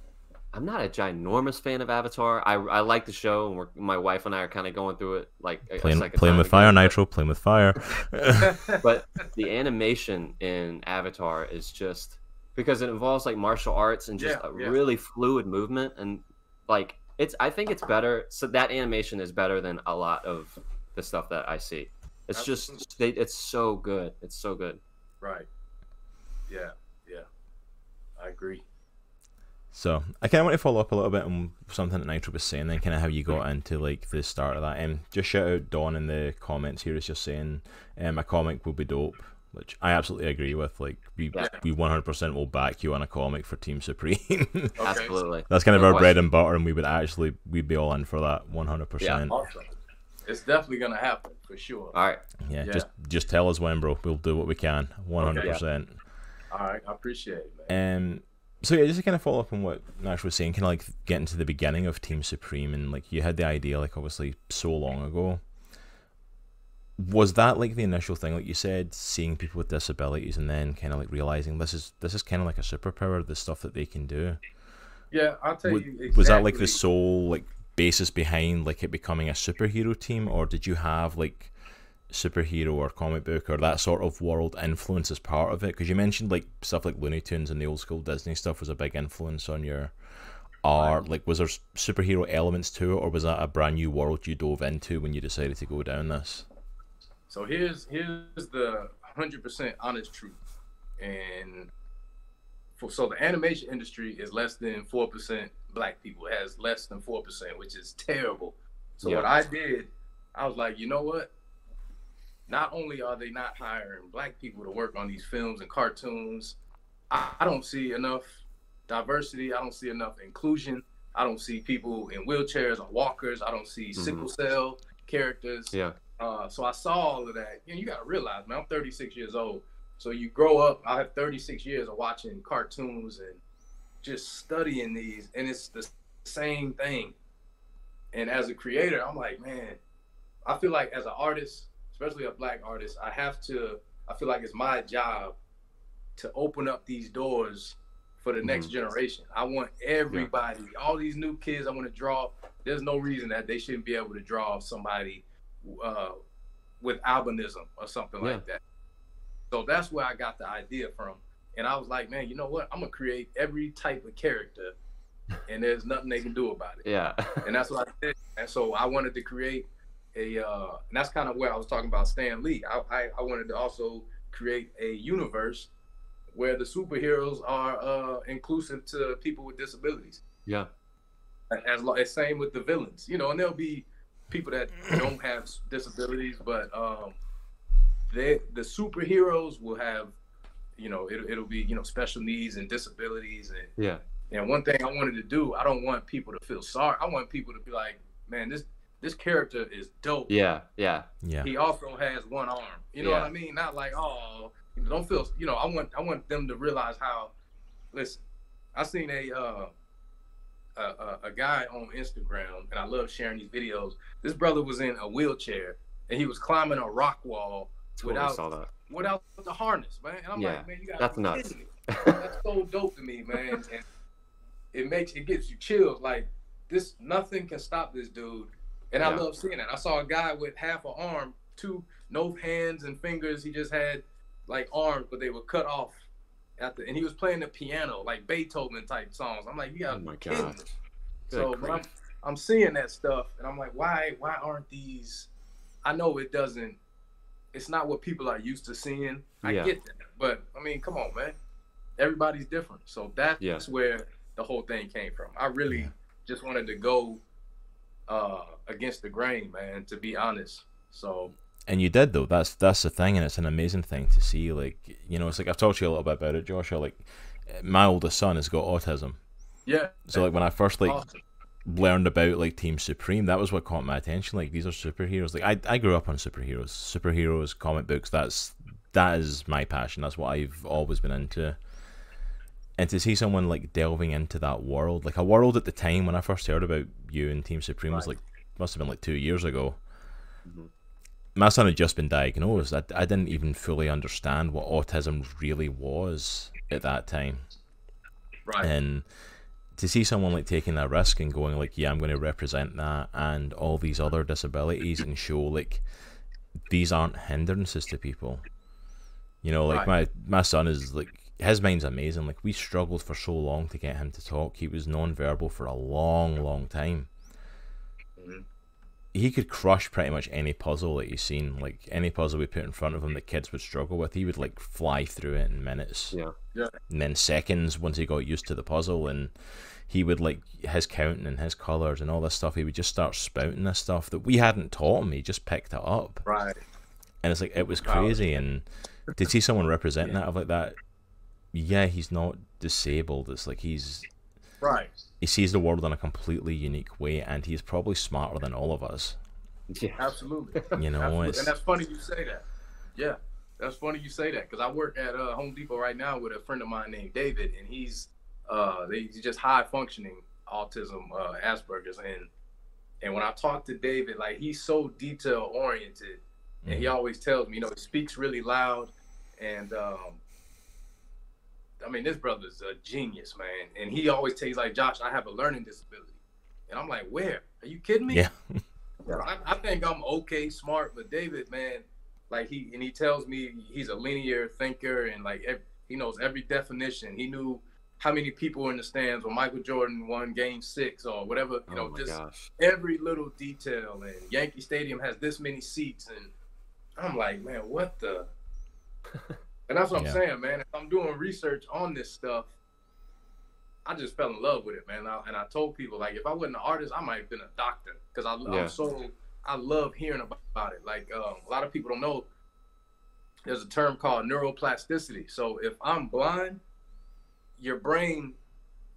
I'm not a ginormous fan of Avatar. I, I like the show, and we're, my wife and I are kind of going through it like a, a Playing playing with fire, but- Nitro. Playing with fire. but the animation in Avatar is just because it involves like martial arts and just Yeah, a yeah. really fluid movement and like it's I think it's better so that animation is better than a lot of the stuff that I see. It's just they, it's so good. It's so good. right. Yeah, yeah. I agree. So I kind of want to follow up a little bit on something that Nitro was saying, then kind of how you got into like the start of that. Um, just shout out Don in the comments here is just saying, um, a comic will be dope, which I absolutely agree with. Like we Yeah. we one hundred percent will back you on a comic for Team Supreme. Okay. Absolutely. That's kind of No our bread and butter, and we would actually we'd be all in for that one hundred percent. Awesome. It's definitely gonna happen for sure. All right. Yeah, Yeah. just just tell us when, bro. We'll do what we can, one hundred percent. All right, I appreciate it, man. Um, so yeah, just to kind of follow up on what Nash was saying, kind of like getting to the beginning of Team Supreme, and like you had the idea, like obviously so long ago. Was that like the initial thing, like you said, seeing people with disabilities, and then kind of like realizing this is this is kind of like a superpower, the stuff that they can do. Yeah, I'll tell Wa- you. Exactly. Was that like the sole like basis behind like it becoming a superhero team, or did you have like superhero or comic book or that sort of world influence as part of it? Because you mentioned like stuff like Looney Tunes and the old school Disney stuff was a big influence on your art. Like, was there superhero elements to it, or was that a brand new world you dove into when you decided to go down this? So here's here's the hundred percent honest truth, and for so the animation industry is less than four percent black people. It has less than four percent, which is terrible. So Yeah. what I did, I was like, you know what? Not only are they not hiring black people to work on these films and cartoons, I, I don't see enough diversity. I don't see enough inclusion I don't see people in wheelchairs or walkers. I don't see sickle cell characters. Yeah. Uh, so I saw all of that. You know, you got to realize, man, I'm 36 years old. So you grow up. I have 36 years of watching cartoons and just studying these, and it's the same thing. And as a creator, I'm like, man, I feel like as an artist, especially a black artist, I have to. I feel like it's my job to open up these doors for the next generation. I want everybody, all these new kids, I want to draw. There's no reason that they shouldn't be able to draw somebody uh, with albinism or something Yeah. like that. So that's where I got the idea from. And I was like, man, you know what? I'm gonna create every type of character, and there's nothing they can do about it. Yeah. And that's what I did. And so I wanted to create a, uh, and that's kind of where I was talking about Stan Lee. I, I, I wanted to also create a universe where the superheroes are uh, inclusive to people with disabilities. yeah. As, as same with the villains, you know, and there'll be people that don't have disabilities, but um, they the superheroes will have, you know, it, it'll be you know special needs and disabilities and Yeah. and one thing I wanted to do, I don't want people to feel sorry. I want people to be like, man, this this character is dope. Yeah. Yeah. Yeah. He also has one arm. You know Yeah. what I mean? Not like, oh, you know, don't feel. You know, I want I want them to realize how. Listen, I seen a uh, a, a, a guy on Instagram, and I love sharing these videos. This brother was in a wheelchair, and he was climbing a rock wall Totally without saw that. without the harness, man. And I'm Yeah, like, man, you got that's nuts. That's so dope to me, man. And it makes it gives you chills. Like this, nothing can stop this dude. And I love seeing it. I saw a guy with half an arm, two no hands and fingers. He just had like arms, but they were cut off. After, and he was playing the piano, like Beethoven type songs. I'm like, you got Oh my God. So I'm. I'm seeing that stuff, and I'm like, why why aren't these? I know it doesn't. It's not what people are used to seeing. I Yeah. get that, but I mean, come on, man. Everybody's different, so that's Yeah. where the whole thing came from. I really Yeah. just wanted to go uh, against the grain, man. To be honest, so And you did though. That's that's the thing, and it's an amazing thing to see. Like you know, it's like I've talked to you a little bit about it, Joshua. Like my oldest son has got autism. yeah. So like when I first like awesome. Learned about like Team Supreme, that was what caught my attention. Like these are superheroes. Like I I grew up on superheroes, superheroes, comic books. That's that is my passion. That's what I've always been into. And to see someone like delving into that world, like a world at the time when I first heard about you and Team Supreme was like must have been like two years ago. Mhm. My son had just been diagnosed. I, I didn't even fully understand what autism really was at that time right. and to see someone like taking that risk and going like yeah i'm going to represent that and all these other disabilities and show like these aren't hindrances to people. You know like my my son is like his mind's amazing. Like we struggled for so long to get him to talk. He was non-verbal for a long long time. Mhm. he could crush pretty much any puzzle that he's seen like any puzzle we put in front of him that kids would struggle with. He would like fly through it in minutes. Yeah. Yeah. and then seconds once he got used to the puzzle and he would like his counting and his colors and all this stuff he would just start spouting this stuff that we hadn't taught him he just picked it up Right. and it's like it was Wow. crazy and to see someone representing that of like that yeah he's not disabled it's like he's Right. he sees the world in a completely unique way and he's probably smarter than all of us Yeah. Absolutely. you know Absolutely. it's And that's funny you say that. Yeah, that's funny you say that because I work at uh, Home Depot right now with a friend of mine named David, and he's uh, they, he's just high functioning autism, uh, Asperger's, and and when I talk to David, like he's so detail oriented, and he always tells me, you know, he speaks really loud, and um, I mean, this brother's a genius, man, and he always tells like, Josh, I have a learning disability, and I'm like, where? Are you kidding me? Yeah. I, I think I'm okay, smart, but David, man, like he and he tells me he's a linear thinker and like he knows every definition. He knew how many people were in the stands when Michael Jordan won Game Six or whatever. You oh know, just gosh. every little detail. And Yankee Stadium has this many seats, and I'm like, man, what the? And that's what Yeah. I'm saying, man. If I'm doing research on this stuff, I just fell in love with it, man. I, and I told people like, if I wasn't an artist, I might have been a doctor because I, Yeah. I'm so I love hearing about, about it. Like um, a lot of people don't know. There's a term called neuroplasticity. So if I'm blind, your brain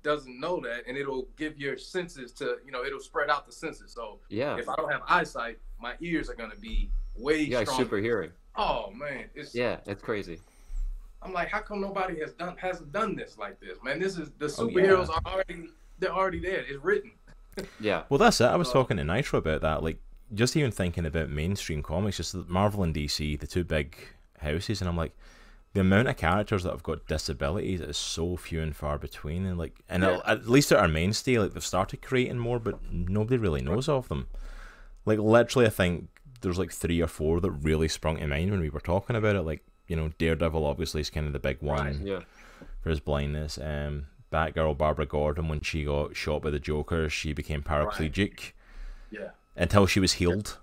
doesn't know that, and it'll give your senses to you know it'll spread out the senses. So Yeah. if I don't have eyesight, my ears are gonna be way You got like stronger. super hearing. Oh man, it's Yeah, it's crazy. I'm like, how come nobody has done hasn't done this like this, man? This is the Oh, superheroes yeah. are already they're already there. It's written. Yeah. Well, that's it. I was Uh, talking to Nitro about that. Like, just even thinking about mainstream comics, just Marvel and DC, the two big houses, and I'm like, the amount of characters that have got disabilities is so few and far between. And like, and Yeah. at least at our mainstay, like they've started creating more, but nobody really knows of them. Like, literally, I think there's like three or four that really sprung to mind when we were talking about it. Like, you know, Daredevil obviously is kind of the big one Right. Yeah. for his blindness. Um, Batgirl Barbara Gordon, when she got shot by the Joker, she became paraplegic Yeah. until she was healed.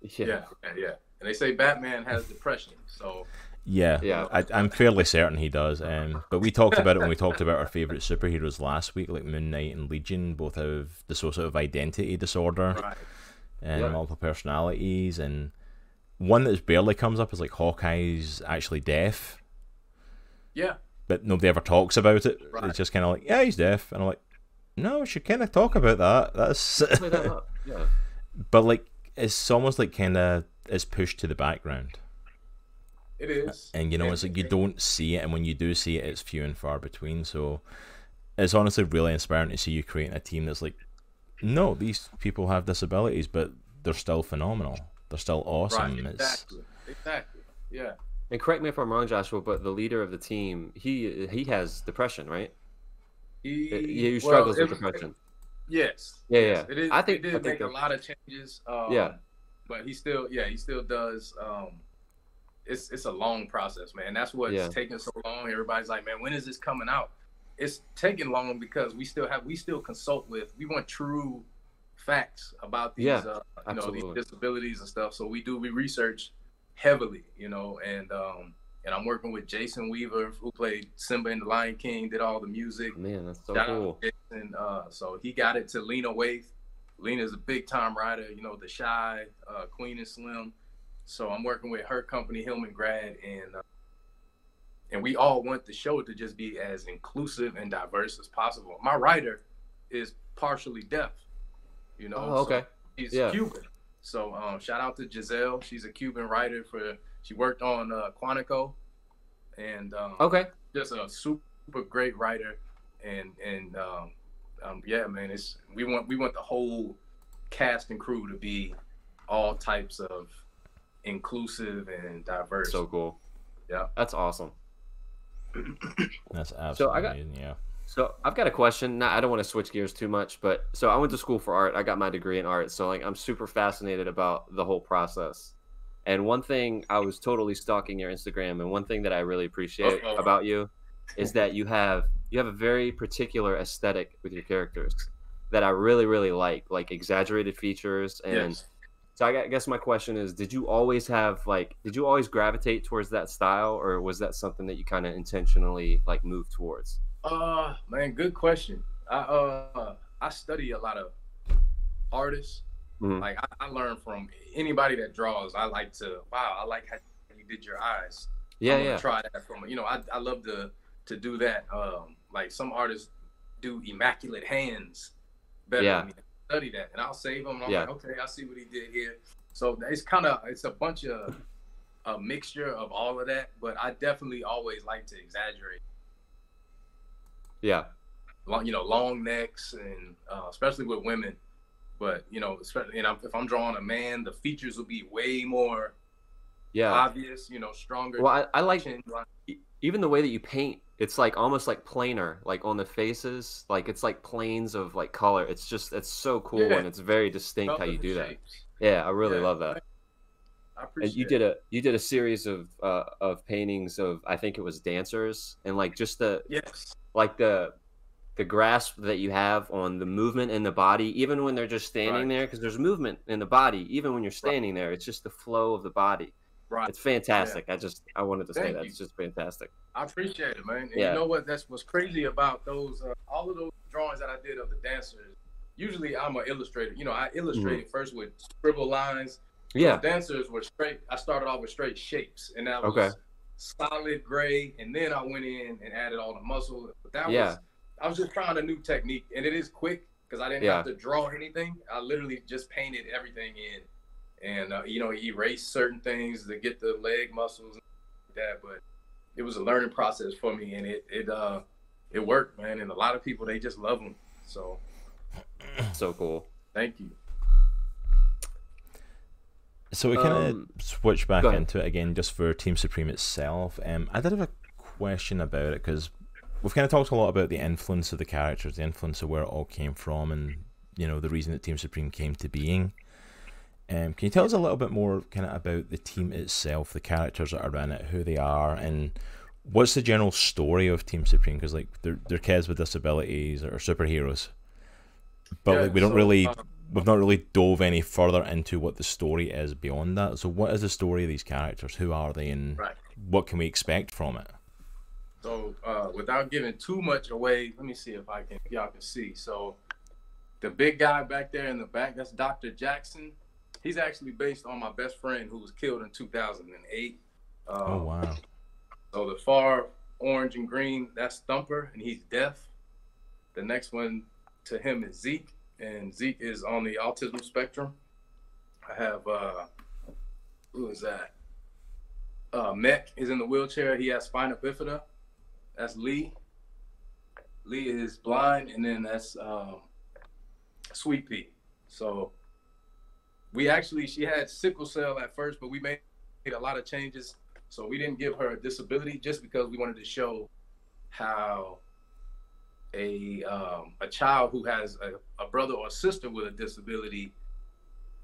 Yeah. Yeah. Yeah. And they say Batman has depression. So Yeah, Yeah. I, I'm fairly certain he does. Um, but we talked about it when we talked about our favorite superheroes last week, like Moon Knight and Legion, both have dissociative identity disorder right. and Yeah. multiple personalities, and one that barely comes up is like Hawkeye's actually deaf, Yeah. but nobody ever talks about it. Right. It's just kind of like, yeah, he's deaf, and I'm like, no, we should kind of talk about that. That's, that. Yeah. but like, it's almost like kind of it's pushed to the background. It is. and you know it's like you don't see it and when you do see it it's few and far between so it's honestly really inspiring to see you creating a team that's like no these people have disabilities but they're still phenomenal they're still awesome Right. it's Exactly. Exactly. Yeah. And correct me if I'm wrong, Joshua, but the leader of the team, he he has depression, right? He, Yeah, he well, struggles with it- depression. Yes. Yeah, yes. yeah. It is. I think- it did I think make a lot of changes. Um, Yeah. But he still, yeah, he still does. Um, it's it's a long process, man. That's what's Yeah. taking so long. Everybody's like, man, when is this coming out? It's taking long because we still have we still consult with. We want true facts about these, Yeah, uh, you know, these disabilities and stuff. So we do we research heavily, you know, and um, and I'm working with Jason Weaver, who played Simba in The Lion King, did all the music. Man, that's so Shout cool. Jason. Uh, so he got it to Lena Waithe. Lena's a big time writer, you know, The Chi, uh, Queen and Slim. So I'm working with her company, Hillman Grad, and uh, and we all want the show to just be as inclusive and diverse as possible. My writer is partially deaf, you know. Oh, so okay. He's Yeah. Cuban. So um, shout out to Giselle. She's a Cuban writer for. She worked on uh, Quantico, and um, Okay. just a super great writer and and um, um, yeah man it's we want we want the whole cast and crew to be all types of inclusive and diverse So cool. Yeah. That's awesome. that's absolutely So I got- amazing, yeah So I've got a question. Not, I don't want to switch gears too much, but so I went to school for art. I got my degree in art. So like I'm super fascinated about the whole process. And one thing I was totally stalking your Instagram, and one thing that I really appreciate Uh-oh. about you is that you have you have a very particular aesthetic with your characters that I really really like, like exaggerated features. And yes so I guess my question is, did you always have like, did you always gravitate towards that style, or was that something that you kind of intentionally like moved towards? uh man good question i uh i study a lot of artists Mhm. like I, I learn from anybody that draws i like to wow i like how you did your eyes Yeah, yeah. try that from you know I, I love to to do that um like some artists do immaculate hands better Yeah. than me. Study that and I'll save them and I'm Yeah. like okay I see what he did here so it's kind of it's a bunch of a mixture of all of that but I definitely always like to exaggerate Yeah. long, you know long necks and uh, especially with women but you know especially you know if I'm drawing a man the features will be way more Yeah. obvious you know stronger Well, I, I like even the way that you paint. It's like almost like planar, like on the faces. Like it's like planes of like color. It's just it's so cool Yeah. and it's very distinct how you and do that. Yeah, I really Yeah, love that. I And appreciate you did a you did a series of uh, of paintings of I think it was dancers and like just the Yes. like the the grasp that you have on the movement in the body, even when they're just standing Right. there, because there's movement in the body, even when you're standing there, it's just the flow of the body. Right. It's fantastic. I just I wanted to say Thank that you. it's just fantastic. I appreciate it, man. And Yeah. you know what? That's what's crazy about those. Uh, all of those drawings that I did of the dancers. Usually, I'm an illustrator. You know, I illustrated first with scribble lines. Yeah. The dancers were straight. I started off with straight shapes, and that was Okay. solid gray. And then I went in and added all the muscle. But that Yeah. was I was just trying a new technique, and it is quick because I didn't Yeah. have to draw anything. I literally just painted everything in, and uh, you know, erased certain things to get the leg muscles and like that. But it was a learning process for me, and it it uh it worked, man. And a lot of people they just love them. So So cool. thank you. So we kind of Um, switch back into it again just for Team Supreme itself. Um, I did have a question about it because we've kind of talked a lot about the influence of the characters, the influence of where it all came from, and you know the reason that Team Supreme came to being. Um, can you tell us a little bit more kind of about the team itself, the characters that are in it, who they are, and what's the general story of Team Supreme? Because like they're they're kids with disabilities or superheroes, but Yeah, like we don't so, really uh, we've not really dove any further into what the story is beyond that. So, what is the story of these characters? Who are they, and Right. what can we expect from it? So uh, without giving too much away, let me see if I can y'all can see. So the big guy back there in the back, that's Dr. Jackson. He's actually based on my best friend who was killed in 2008. Um, Oh wow! So the far orange and green, that's Thumper, and he's deaf. The next one to him is Zeke, and Zeke is on the autism spectrum. I have uh who is that? Uh Mech is in the wheelchair. He has spina bifida. That's Lee. Lee is blind, and then that's um Sweet Pea. So we actually she had sickle cell at first, but we made a lot of changes so we didn't give her a disability just because we wanted to show how a um, a child who has a, a brother or sister with a disability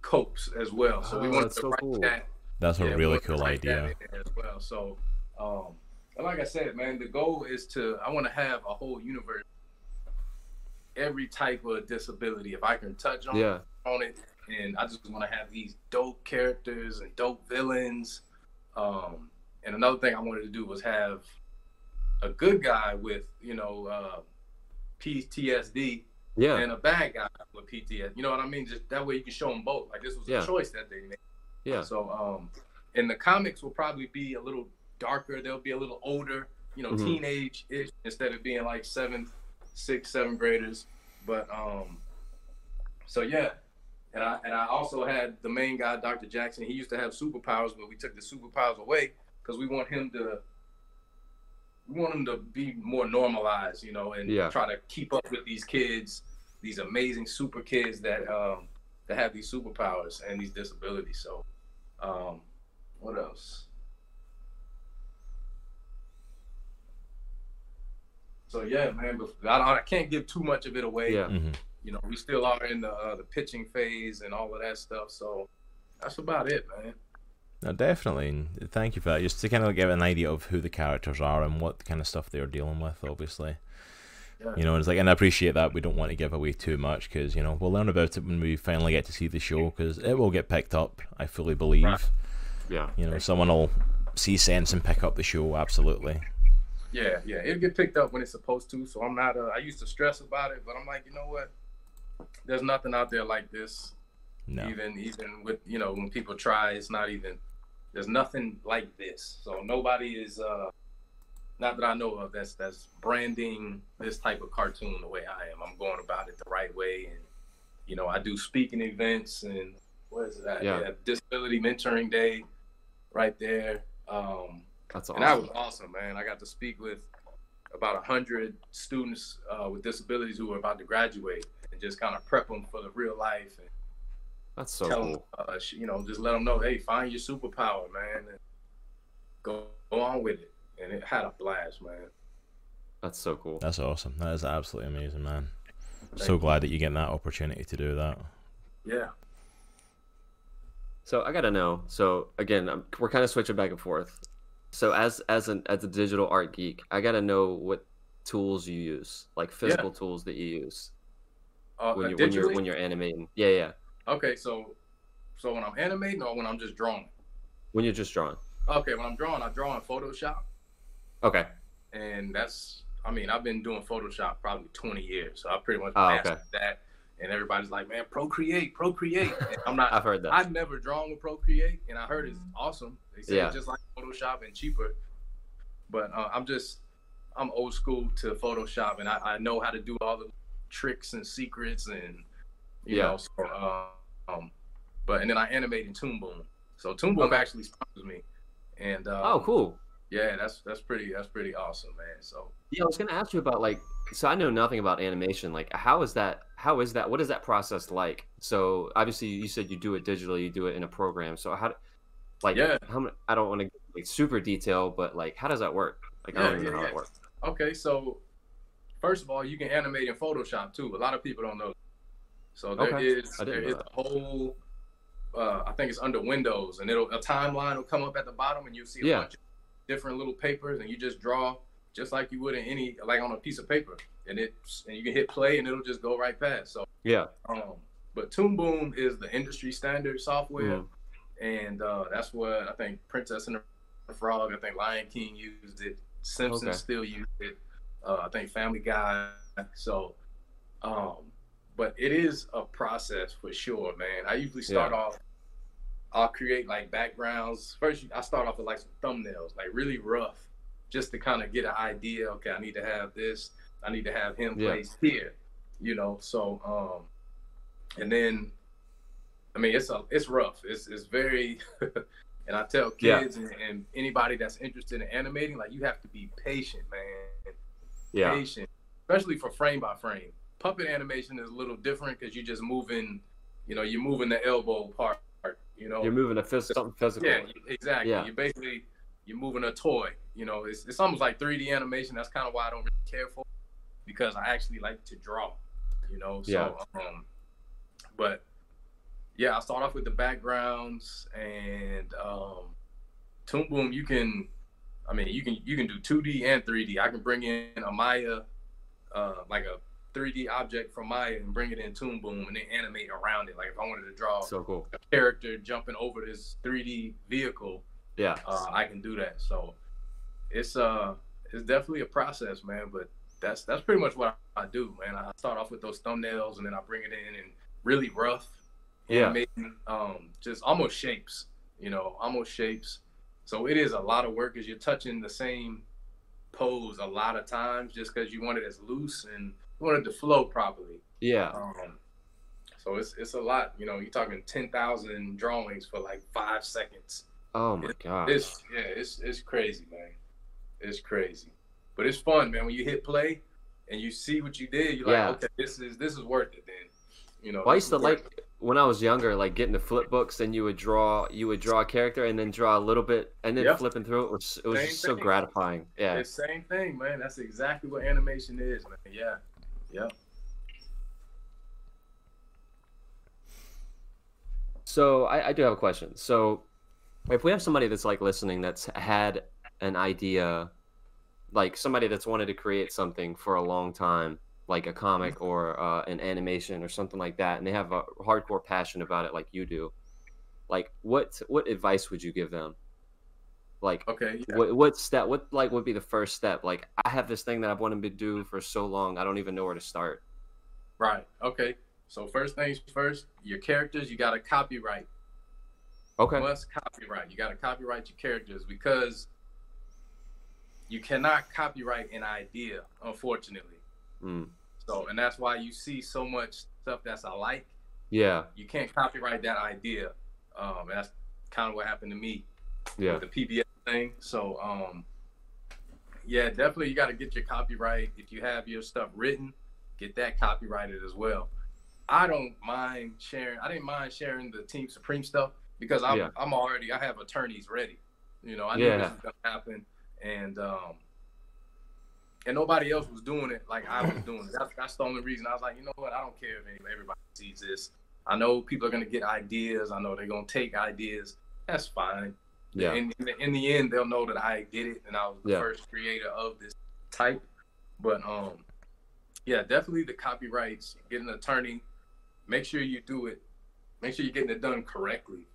copes as well. So we Oh, wanted to so write cool. that. That's a yeah, we really cool idea. as well. So, um, and like I said, man, the goal is to I want to have a whole universe, every type of disability. If I can touch on Yeah. on it, and I just want to have these dope characters and dope villains. Um, and another thing I wanted to do was have a good guy with you know uh, PTSD Yeah. and a bad guy with PTSD. You know what I mean? Just that way you can show them both. Like this was Yeah. a choice that they made. Yeah. So um, and the comics will probably be a little darker. They'll be a little older. You know, Mhm. teenage ish instead of being like seventh, sixth, seventh graders. But um, so yeah, and I and I also had the main guy, Dr. Jackson. He used to have superpowers, but we took the superpowers away because we want him to. We want him to be more normalized, you know, and Yeah. try to keep up with these kids, these amazing super kids that um that have these superpowers and these disabilities. So, um, what else? So yeah, man, I, don't- I can't give too much of it away Yeah. hmm you know, we still are in the uh, the pitching phase and all of that stuff. So that's about it, man. No, definitely. Thank you for that. Just to kind of give an idea of who the characters are and what kind of stuff they're dealing with, obviously. Yeah. You know, and it's like, and I appreciate that we don't want to give away too much because you know we'll learn about it when we finally get to see the show because it will get picked up. I fully believe. Right. Yeah. You know, someone will see sense and pick up the show. Absolutely. Yeah, yeah, it'll get picked up when it's supposed to. So I'm not. Uh, I used to stress about it, but I'm like, you know what? There's nothing out there like this. No. Even even with you know when people try, it's not even. There's nothing like this. So nobody is. uh not that I know of that's that's branding this type of cartoon the way I am. I'm going about it the right way, and you know I do speaking events and what is that? Yeah. Disability Mentoring Day, right there. Um, That's and that was awesome. awesome, man. I got to speak with about a hundred students uh, with disabilities who were about to graduate, just kind of prep them for the real life and That's so tell cool. them, uh, you know, just let them know, hey, find your superpower, man, and go go on with it. And it had a blast, man. That's so cool. That's awesome. That is absolutely amazing, man. Thank so you. glad that you get that opportunity to do that. Yeah. So I gotta know. So again, i we're kind of switching back and forth. So as as an as a digital art geek, I gotta know what tools you use, like physical tools that you use Uh, when uh, you when you're when you're animating. Yeah, yeah. Okay, so so when I'm animating or when I'm just drawing? When you're just drawing. Okay, when I'm drawing, I draw in Photoshop, Okay. and that's I mean I've been doing Photoshop probably 20 years, so I pretty much Oh, mastered okay. that. And everybody's like, man, Procreate, Procreate. And I'm not. I've heard that. I've never drawn with Procreate, and I heard it's awesome. They say Yeah. it's just like Photoshop and cheaper. But uh, I'm just I'm old school to Photoshop, and I, I know how to do all the tricks and secrets, and you Yeah. know. So, uh, um, but and then I animate in Toon Boom. So Toon Boom Okay. actually sponsors me, and um, Oh, cool. Yeah, that's that's pretty that's pretty awesome, man. So Yeah, I was gonna ask you about like, so I know nothing about animation. Like, how is that? How is that? What is that process like? So obviously, you said you do it digitally, you do it in a program. So how, like, Yeah. how many? I don't want to like super detail, but like, how does that work? Like, I don't even yeah, know how yeah. it works. Okay, so first of all, you can animate in Photoshop too. A lot of people don't know. So there Okay. is there is a whole. Uh, I think it's under Windows, and it'll a timeline will come up at the bottom, and you'll see a Yeah. bunch of different little papers, and you just draw just like you would in any like on a piece of paper, and it and you can hit play, and it'll just go right past. So, Yeah. um, but Toon Boom is the industry standard software, Mhm. and uh, that's what I think Princess and the Frog. I think Lion King used it. Simpsons Okay. still use it. Uh, I think Family Guy. So, um, but it is a process for sure, man. I usually start Yeah. off. I'll create like backgrounds. First, I start off with like some thumbnails, like really rough, just to kind of get an idea. Okay, I need to have this. I need to have him Yeah. placed here. You know, so um, and then I mean, it's a it's rough. It's it's very, and I tell Yeah. kids and, and anybody that's interested in animating, like you have to be patient, man. Yeah. Patient, especially for frame by frame. Puppet animation is a little different because you're just moving, you know, you're moving the elbow part. You know, You're moving a phys- something physical. yeah, exactly. Yeah. You're basically you're moving a toy. You know, it's it's almost like 3D animation. That's kind of why I don't really care for, it, because I actually like to draw. You know, so Yeah. um, but yeah, I start off with the backgrounds and um, Toon Boom. You can, I mean, you can you can do 2D and 3D. I can bring in a Maya, uh, like a 3D object from Maya and bring it in Toon Boom and then animate around it. Like if I wanted to draw So cool. a character jumping over this 3D vehicle, Yeah. uh, I can do that. So it's uh it's definitely a process, man. But that's that's pretty much what I, do, man. I start off with those thumbnails and then I bring it in and really rough, Yeah. animating, um, just almost shapes, you know, almost shapes. So it is a lot of work because you're touching the same pose a lot of times just because you want it as loose and you want it to flow properly. Yeah. Um, so it's it's a lot. You know, you're talking ten thousand drawings for like five seconds. Oh my god. It's yeah, it's it's crazy, man. It's crazy, but it's fun, man. When you hit play and you see what you did, you're Yeah. like, okay, this is this is worth it. Then, you know. Well, I used to like when I was younger, like getting the flip books, and you would draw, you would draw a character, and then draw a little bit, and then Yep. flipping through it was it was Same just so thing. gratifying. Yeah. It's same thing, man. That's exactly what animation is, man. Yeah, yeah. So I, I do have a question. So if we have somebody that's like listening that's had an idea, like somebody that's wanted to create something for a long time, like a comic or uh, an animation or something like that, and they have a hardcore passion about it, like you do, like what what advice would you give them? Like Okay. Yeah. what what step what like would be the first step? Like I have this thing that I've wanted to do for so long, I don't even know where to start. Right. Okay. So first things first, your characters you got to copyright. Okay. must copyright. You got to copyright your characters because you cannot copyright an idea, unfortunately. Mm. So, and that's why you see so much stuff that's alike. Yeah. You can't copyright that idea. Um, and that's kind of what happened to me Yeah. with the PBS thing. So, um, yeah, definitely you got to get your copyright. If you have your stuff written, get that copyrighted as well. I don't mind sharing. I didn't mind sharing the Team Supreme stuff because I'm Yeah. I'm already I have attorneys ready. You know, I knew Yeah. this was gonna happen, and um, and nobody else was doing it like I was doing it. That's, that's the only reason I was like, you know what? I don't care if everybody sees this. I know people are gonna get ideas. I know they're gonna take ideas. That's fine. Yeah. In, in, the, in the end, they'll know that I did it and I was the Yeah. first creator of this type. But um, yeah, definitely the copyrights. Get an attorney. Make sure you do it. Make sure you're getting it done correctly.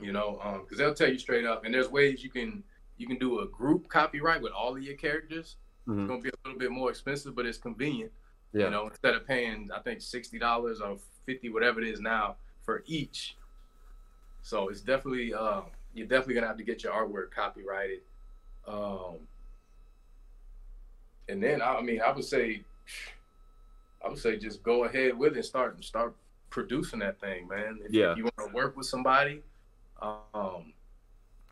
You know, because they'll tell you straight up. And there's ways you can you can do a group copyright with all of your characters. Mhm. It's gonna be a little bit more expensive, but it's convenient. Yeah. You know, instead of paying I think sixty dollars or fifty, whatever it is now for each. So it's definitely uh, you're definitely gonna have to get your artwork copyrighted. Um, and then I mean, I would say, I would say just go ahead with it, start and start producing that thing, man. If, Yeah. if you want to work with somebody, um,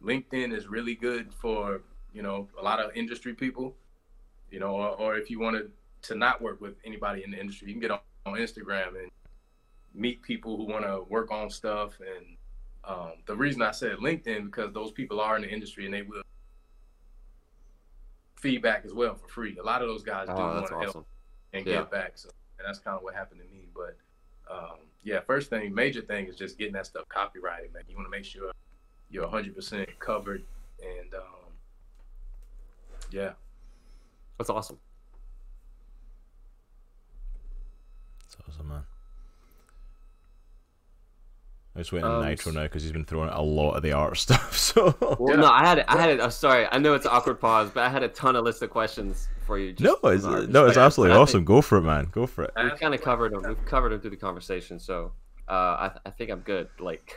LinkedIn is really good for you know a lot of industry people, you know, or, or if you wanted to not work with anybody in the industry, you can get on, on Instagram and meet people who want to work on stuff. And um, the reason I said LinkedIn because those people are in the industry and they will feedback as well for free. A lot of those guys do Oh, want to awesome. help and Yeah. give back. So and that's kind of what happened to me. But um, yeah, first thing, major thing is just getting that stuff copyrighted, man. You want to make sure you're 100% covered. And um, yeah, That's awesome. It's awesome, man. I'm just waiting on Um, Nitro now because he's been throwing out a lot of the art stuff. So Well, Yeah. no, I had it. I had it. I'm sorry. I know it's an awkward pause, but I had a ton of list of questions for you. just no, it's no, it's perspective. absolutely I think awesome. Go for it, man. Go for it. We've kind of covered them. We've covered them through the conversation, so uh, I, th- I think I'm good. Like,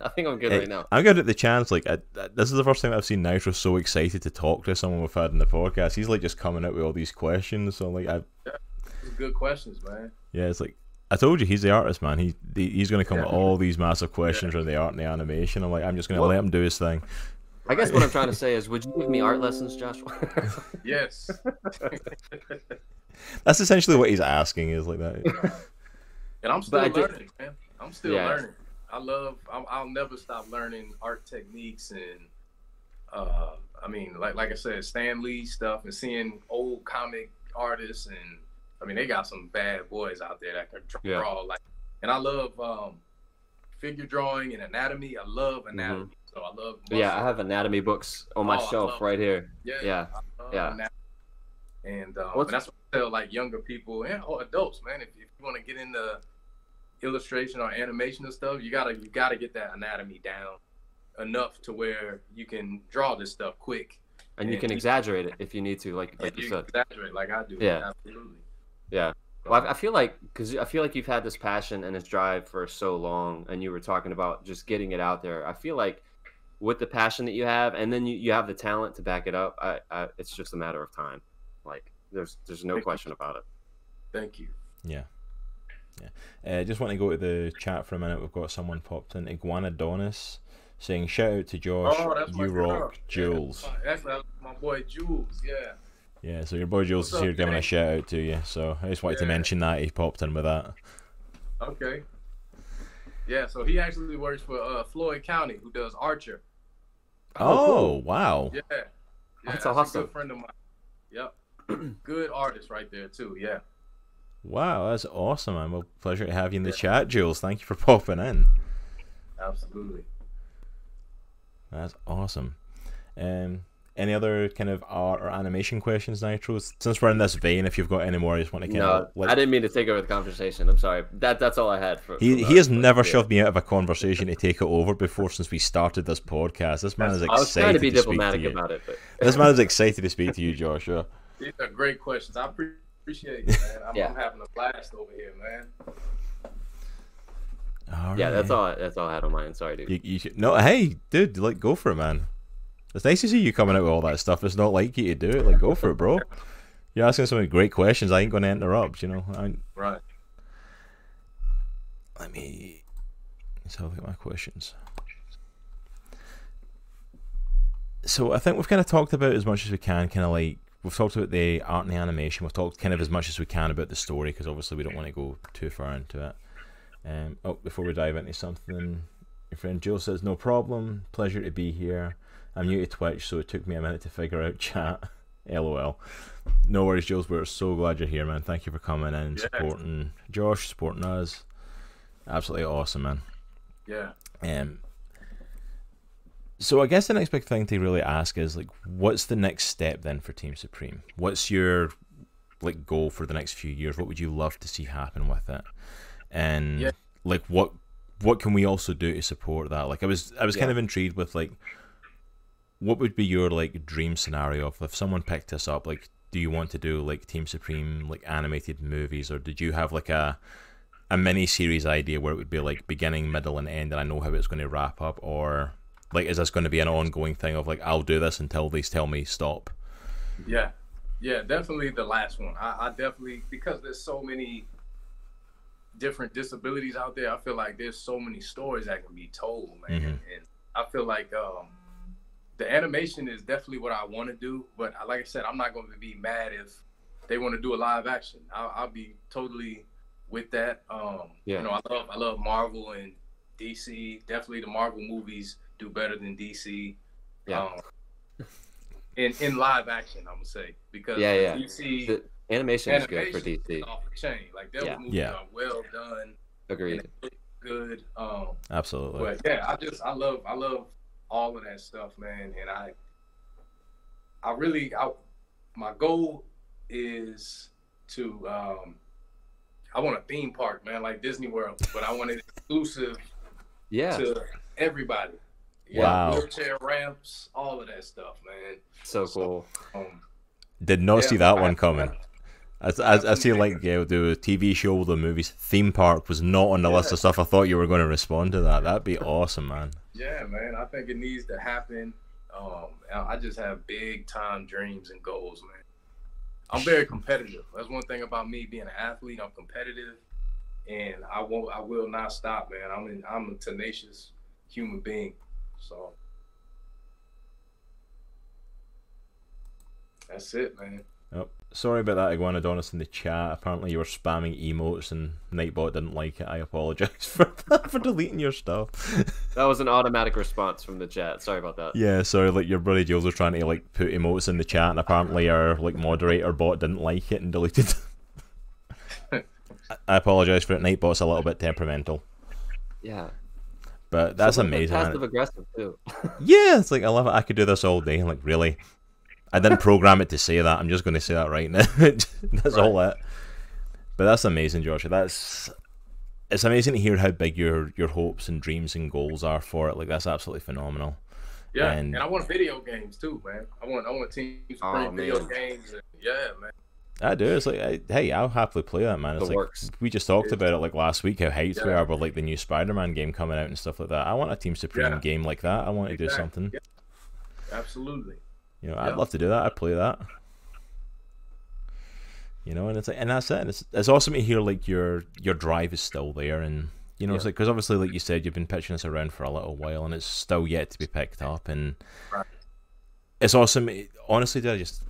I think I'm good Hey, right now. I'm good at the chance. Like, I, I- this is the first time I've seen Nitro so excited to talk to someone we've had in the podcast. He's like just coming out with all these questions. So like, I Those are good questions, man. yeah, it's like I told you, he's the artist, man. He the, he's going to come Yeah. with all these massive questions around the art and the animation. I'm like, I'm just going to let him do his thing. I guess what I'm trying to say is, would you give me art lessons, Joshua? Yes. That's essentially what he's asking. Is like that. And I'm still I did- learning, man. I'm still Yeah. learning. I love. I'll, I'll never stop learning art techniques and, uh, I mean, like like I said, Stan Lee stuff and seeing old comic artists and I mean they got some bad boys out there that can draw Yeah. like. And I love um, figure drawing and anatomy. I love anatomy. So I love. Mm-hmm. yeah, I have anatomy books on my Oh, shelf right here. Yeah, Yeah. I love Yeah. anatomy. And, um, and that's what I tell like younger people and or adults, man. If, if you want to get into illustration or animation and stuff, you gotta you gotta get that anatomy down enough to where you can draw this stuff quick. And you can exaggerate it if you need to, like like you you said. exaggerate like I do. Yeah. absolutely. Yeah. Well, I, I feel like because I feel like you've had this passion and this drive for so long, and you were talking about just getting it out there. I feel like with the passion that you have, and then you, you have the talent to back it up. I, I it's just a matter of time. Like there's there's no Thank you. question about it. Thank you. Yeah. Yeah. Uh, just want to go to the chat for a minute. We've got someone popped in, Iguanadonis, saying, Shout out to Josh. oh, that's you rock, Yeah, Jules. that's my, that's my boy Jules. Yeah. Yeah, so your boy Jules What's is up, here giving a shout out to you. So I just wanted to mention that he popped in with that. Okay. Yeah. So he actually works for uh, Floyd County, who does Archer. Oh, wow. Yeah. yeah That's A awesome. good friend of mine. Yep. good artist right there too. Yeah. Wow, that's awesome, man. Well, pleasure to have you in the chat, Jules. Thank you for popping in. Absolutely. That's awesome. Um, any other kind of art or animation questions, Nitro? Since we're in this vein, if you've got any more, I just want to kind No, of. I didn't mean to take over the conversation. I'm sorry. That that's all I had for. He, from he has but, never yeah. shoved me out of a conversation to take it over before since we started this podcast. This man is excited I was trying to be speak diplomatic to you. about it, but This man is excited to speak to you, Joshua. These are great questions. I pre- appreciate it, man. I'm, Yeah. I'm having a blast over here, man. All yeah, that's all. That's all I had on mine. Sorry, dude. You, you should, no, hey, dude, like go for it, man. It's nice to see you coming out with all that stuff. It's not like you to do it. Like, go for it, bro. You're asking some great questions. I ain't going to interrupt. You know. I, Right. let me let's have a look at my questions. So I think we've kind of talked about as much as we can. Kind of like we've talked about the art and the animation. We've talked kind of as much as we can about the story because obviously we don't want to go too far into it. Um, oh, before we dive into something, your friend Jill says no problem. Pleasure to be here. I'm new to Twitch, so it took me a minute to figure out chat. LOL. No worries, Jules. We're so glad you're here, man. Thank you for coming in and Yeah. supporting Josh, supporting us. Absolutely awesome, man. Yeah. Um, so I guess the next big thing to really ask is like, what's the next step then for Team Supreme? What's your like goal for the next few years? What would you love to see happen with it? And Yeah. like, what what can we also do to support that? Like, I was I was kind of intrigued with like, what would be your like dream scenario of if someone picked us up? Like, do you want to do like Team Supreme like animated movies, or did you have like a a mini series idea where it would be like beginning, middle, and end, and I know how it's going to wrap up, or like is this going to be an ongoing thing of like I'll do this until they tell me stop? Yeah. Yeah, definitely the last one. I, I definitely because there's so many different disabilities out there. I feel like there's so many stories that can be told, man. Mhm. And I feel like um, the animation is definitely what I want to do. But like I said, I'm not going to be mad if they want to do a live action. I'll, I'll be totally with that. Um, Yeah. You know, I love I love Marvel and DC. Definitely, the Marvel movies do better than DC. Yeah. Um, in in live action, I'm gonna say because Yeah, yeah. DC The animation is good for DC. off the chain. Like those Yeah. movies Yeah. are well done Agreed. good. Um, Absolutely. but yeah, I just I love I love all of that stuff, man. And I I really I my goal is to um I want a theme park, man, like Disney World, but I want it exclusive Yeah. to everybody. Wow. Wheelchair ramps, all of that stuff, man. So cool. Um, Did not yeah, see that I- one coming. I, I, I see like yeah, the TV show, the movies, theme park was not on the list of stuff. I thought you were going to respond to that. That'd be awesome, man. Yeah, man. I think it needs to happen. Um, I I just have big time dreams and goals, man. I'm very competitive. That's one thing about me being an athlete. I'm competitive, and I won't. I will not stop, man. I'm in, I'm a tenacious human being. So that's it, man. Oh, sorry about that, Iguanadonis in the chat. Apparently, you were spamming emotes and Nightbot didn't like it. I apologize for for deleting your stuff. That was an automatic response from the chat. Sorry about that. yeah, sorry. Like your buddy Jules was trying to like put emotes in the chat, and apparently our like moderator bot didn't like it and deleted. I- I apologize for it. Nightbot's a little bit temperamental, Yeah. But that's Something amazing. man. Passive aggressive too. Yeah, it's like I love it. I could do this all day. Like really, I didn't program it to say that. I'm just going to say that right now. that's all it. But that's amazing, Joshua. That's it's amazing to hear how big your your hopes and dreams and goals are for it. Like that's absolutely phenomenal. Yeah, And- and, I want video games too, man. I want I want teams to Oh, video man. games. And, yeah, man. I do. It's like, I, hey, I'll happily play that, man. It's The like works. we just talked Yeah. about it like last week. How hyped we are with like the new Spider-Man game coming out and stuff like that. I want a Team Supreme Yeah. game like that. I want to do something. Yeah. Absolutely. You know, I'd love to do that. I'd play that. You know, and it's like, and that's it. And it's it's awesome to hear like your your drive is still there, and you know, it's like because obviously, like you said, you've been pitching this around for a little while, and it's still yet to be picked up, and Right. it's awesome. It- honestly, dude, I just,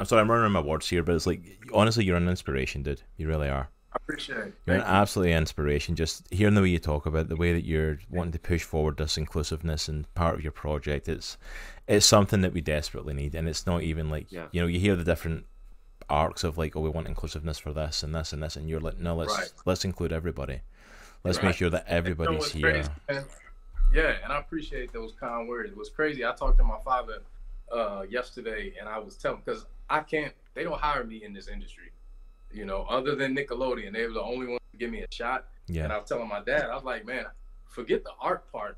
I'm sorry, I'm running my words here, but it's like honestly, you're an inspiration, dude. You really are. I appreciate it. You're an Thank you. absolute inspiration. Just hearing the way you talk about it, the way that you're wanting to push forward this inclusiveness and part of your project, it's it's something that we desperately need. And it's not even like Yeah. you know, you hear the different arcs of like, oh, we want inclusiveness for this and this and this, and you're like, no, let's Right. let's include everybody. Let's make sure that You know everybody's what's here. crazy. Yeah, and I appreciate those kind words. It was crazy. I talked to my father uh, yesterday, and I was telling because I can't. They don't hire me in this industry. You know, other than Nickelodeon, they were the only ones to give me a shot. And I was telling my dad, I was like, man, forget the art part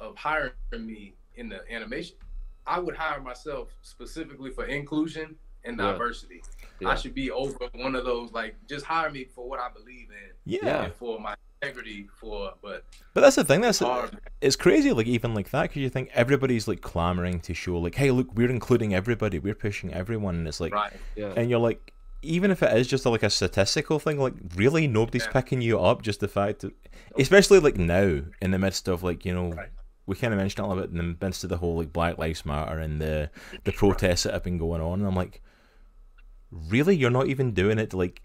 of hiring me in the animation. I would hire myself specifically for inclusion and Yeah. diversity. Yeah. I should be over one of those. Like, just hire me for what I believe in yeah. Yeah. and for my integrity. For but But that's the thing. That's hard, it's crazy. Like even like that, because you think everybody's like clamoring to show like, hey, look, we're including everybody, we're pushing everyone, and it's like, right? Yeah. and you're like even if it is just like a statistical thing like really nobody's Yeah. picking you up just the fact that especially like now in the midst of like you know Right. we kind of mentioned a little bit in the midst of the whole like black lives matter and the the protests that have been going on and i'm like really you're not even doing it to like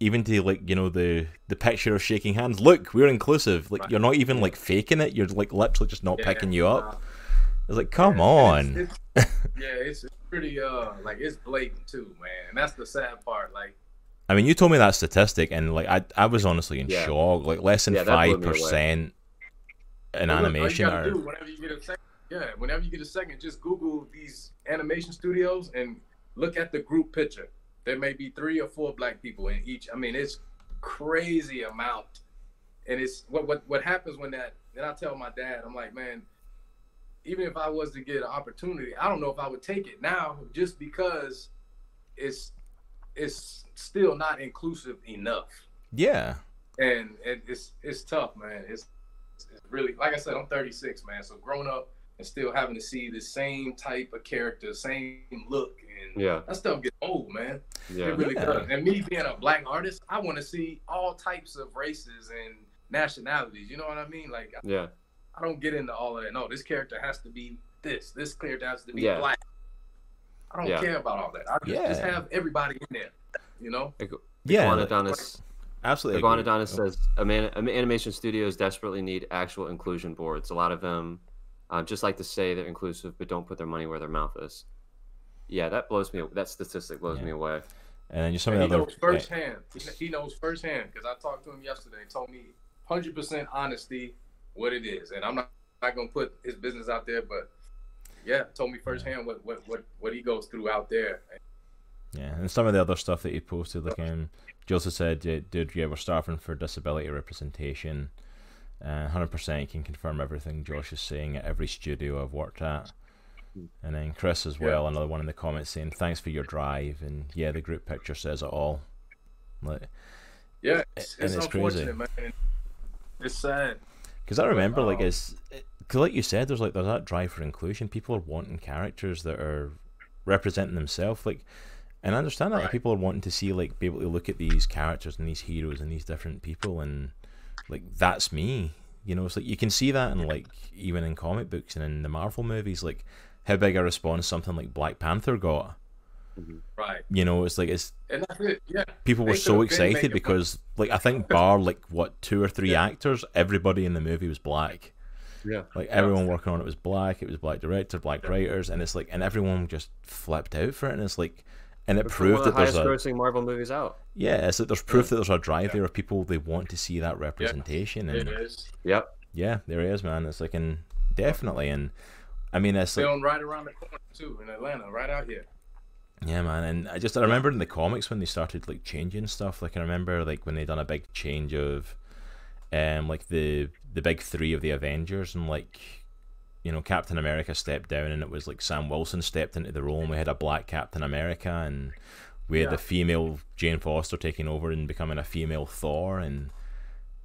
even to like you know the the picture of shaking hands look we're inclusive like you're not even like faking it you're like literally just not Yeah, picking you up it's like come yeah, on it's- it's- yeah, it's pretty uh like it's blatant too, man. And that's the sad part. Like I mean, you told me that statistic, and like I, I was honestly in Yeah. shock. Like less than Yeah, five away. percent in Well, look, all you animation are. do whenever you get a second. Yeah, whenever you get a second, just Google these animation studios and look at the group picture. There may be three or four black people in each. I mean, it's crazy amount. And it's what what what happens when that. Then I tell my dad, I'm like, man, even if I was to get an opportunity, I don't know if I would take it now, just because it's it's still not inclusive enough Yeah, and it, it's it's tough, man. It's, it's really like I said, I'm 36, man. So growing up and still having to see the same type of character, same look, and Yeah. that stuff gets old, man. Yeah. It really Yeah. does. And me being a black artist, I want to see all types of races and nationalities. You know what I mean? Like Yeah. I don't get into all of that. No, this character has to be this. This character has to be Yeah. black. I don't Yeah. care about all that. I just, just have everybody in there. You know? Yeah, like, absolutely. agree. Iguanadonis Oh, says "Aman- am- animation studios desperately need actual inclusion boards. A lot of them uh, just like to say they're inclusive, but don't put their money where their mouth is. Yeah, that blows me. That statistic blows Yeah. me away. And then just some And of he the knows other. firsthand. He- He knows firsthand because I talked to him yesterday. He told me 100% honesty what it is, and I'm not, not gonna put his business out there, but yeah, told me firsthand what what what, what he goes through out there. Yeah, and some of the other stuff that he posted, like um, Joseph said, "Yeah, dude, yeah, we're starving for disability representation. Uh, 100% you can confirm everything Josh is saying at every studio I've worked at. And then Chris as well, another one in the comments saying, thanks for your drive. And yeah, the group picture says it all. Like, Yeah, it's, And it's, it's crazy. man. It's sad. Because I remember, like, um, it's, cause like you said, there's like, there's that drive for inclusion. People are wanting characters that are representing themselves. Like, and I understand that like, people are wanting to see, like, be able to look at these characters and these heroes and these different people and, like, that's me. You know, it's like you can see that in, like, even in comic books and in the Marvel movies, like, how big a response something like Black Panther got. Mm-hmm. Right, You know, it's like, it's and that's it. Yeah, people were so excited making because, like, I think bar like what two or three Yeah. actors, everybody in the movie was black. Yeah. Like everyone working on it was black. It was black director, black writers, and it's like, and everyone just flipped out for it. And it's like, and it It's proved one that of the there's highest a grossing Marvel movies out. yeah, it's like there's proof that there's a drive Yeah. there of people they want to see that representation, it and is. Yep. yeah, there is man. It's like, and definitely, and I mean, it's like Filmed right around the corner too in Atlanta, right out here. Yeah, man, and I just I remember in the comics when they started like changing stuff. Like I remember like when they done a big change of, um, like the the big three of the Avengers, and like, you know, Captain America stepped down, and it was like Sam Wilson stepped into the role, and we had a black Captain America, and we had Yeah. the female Jane Foster taking over and becoming a female Thor, and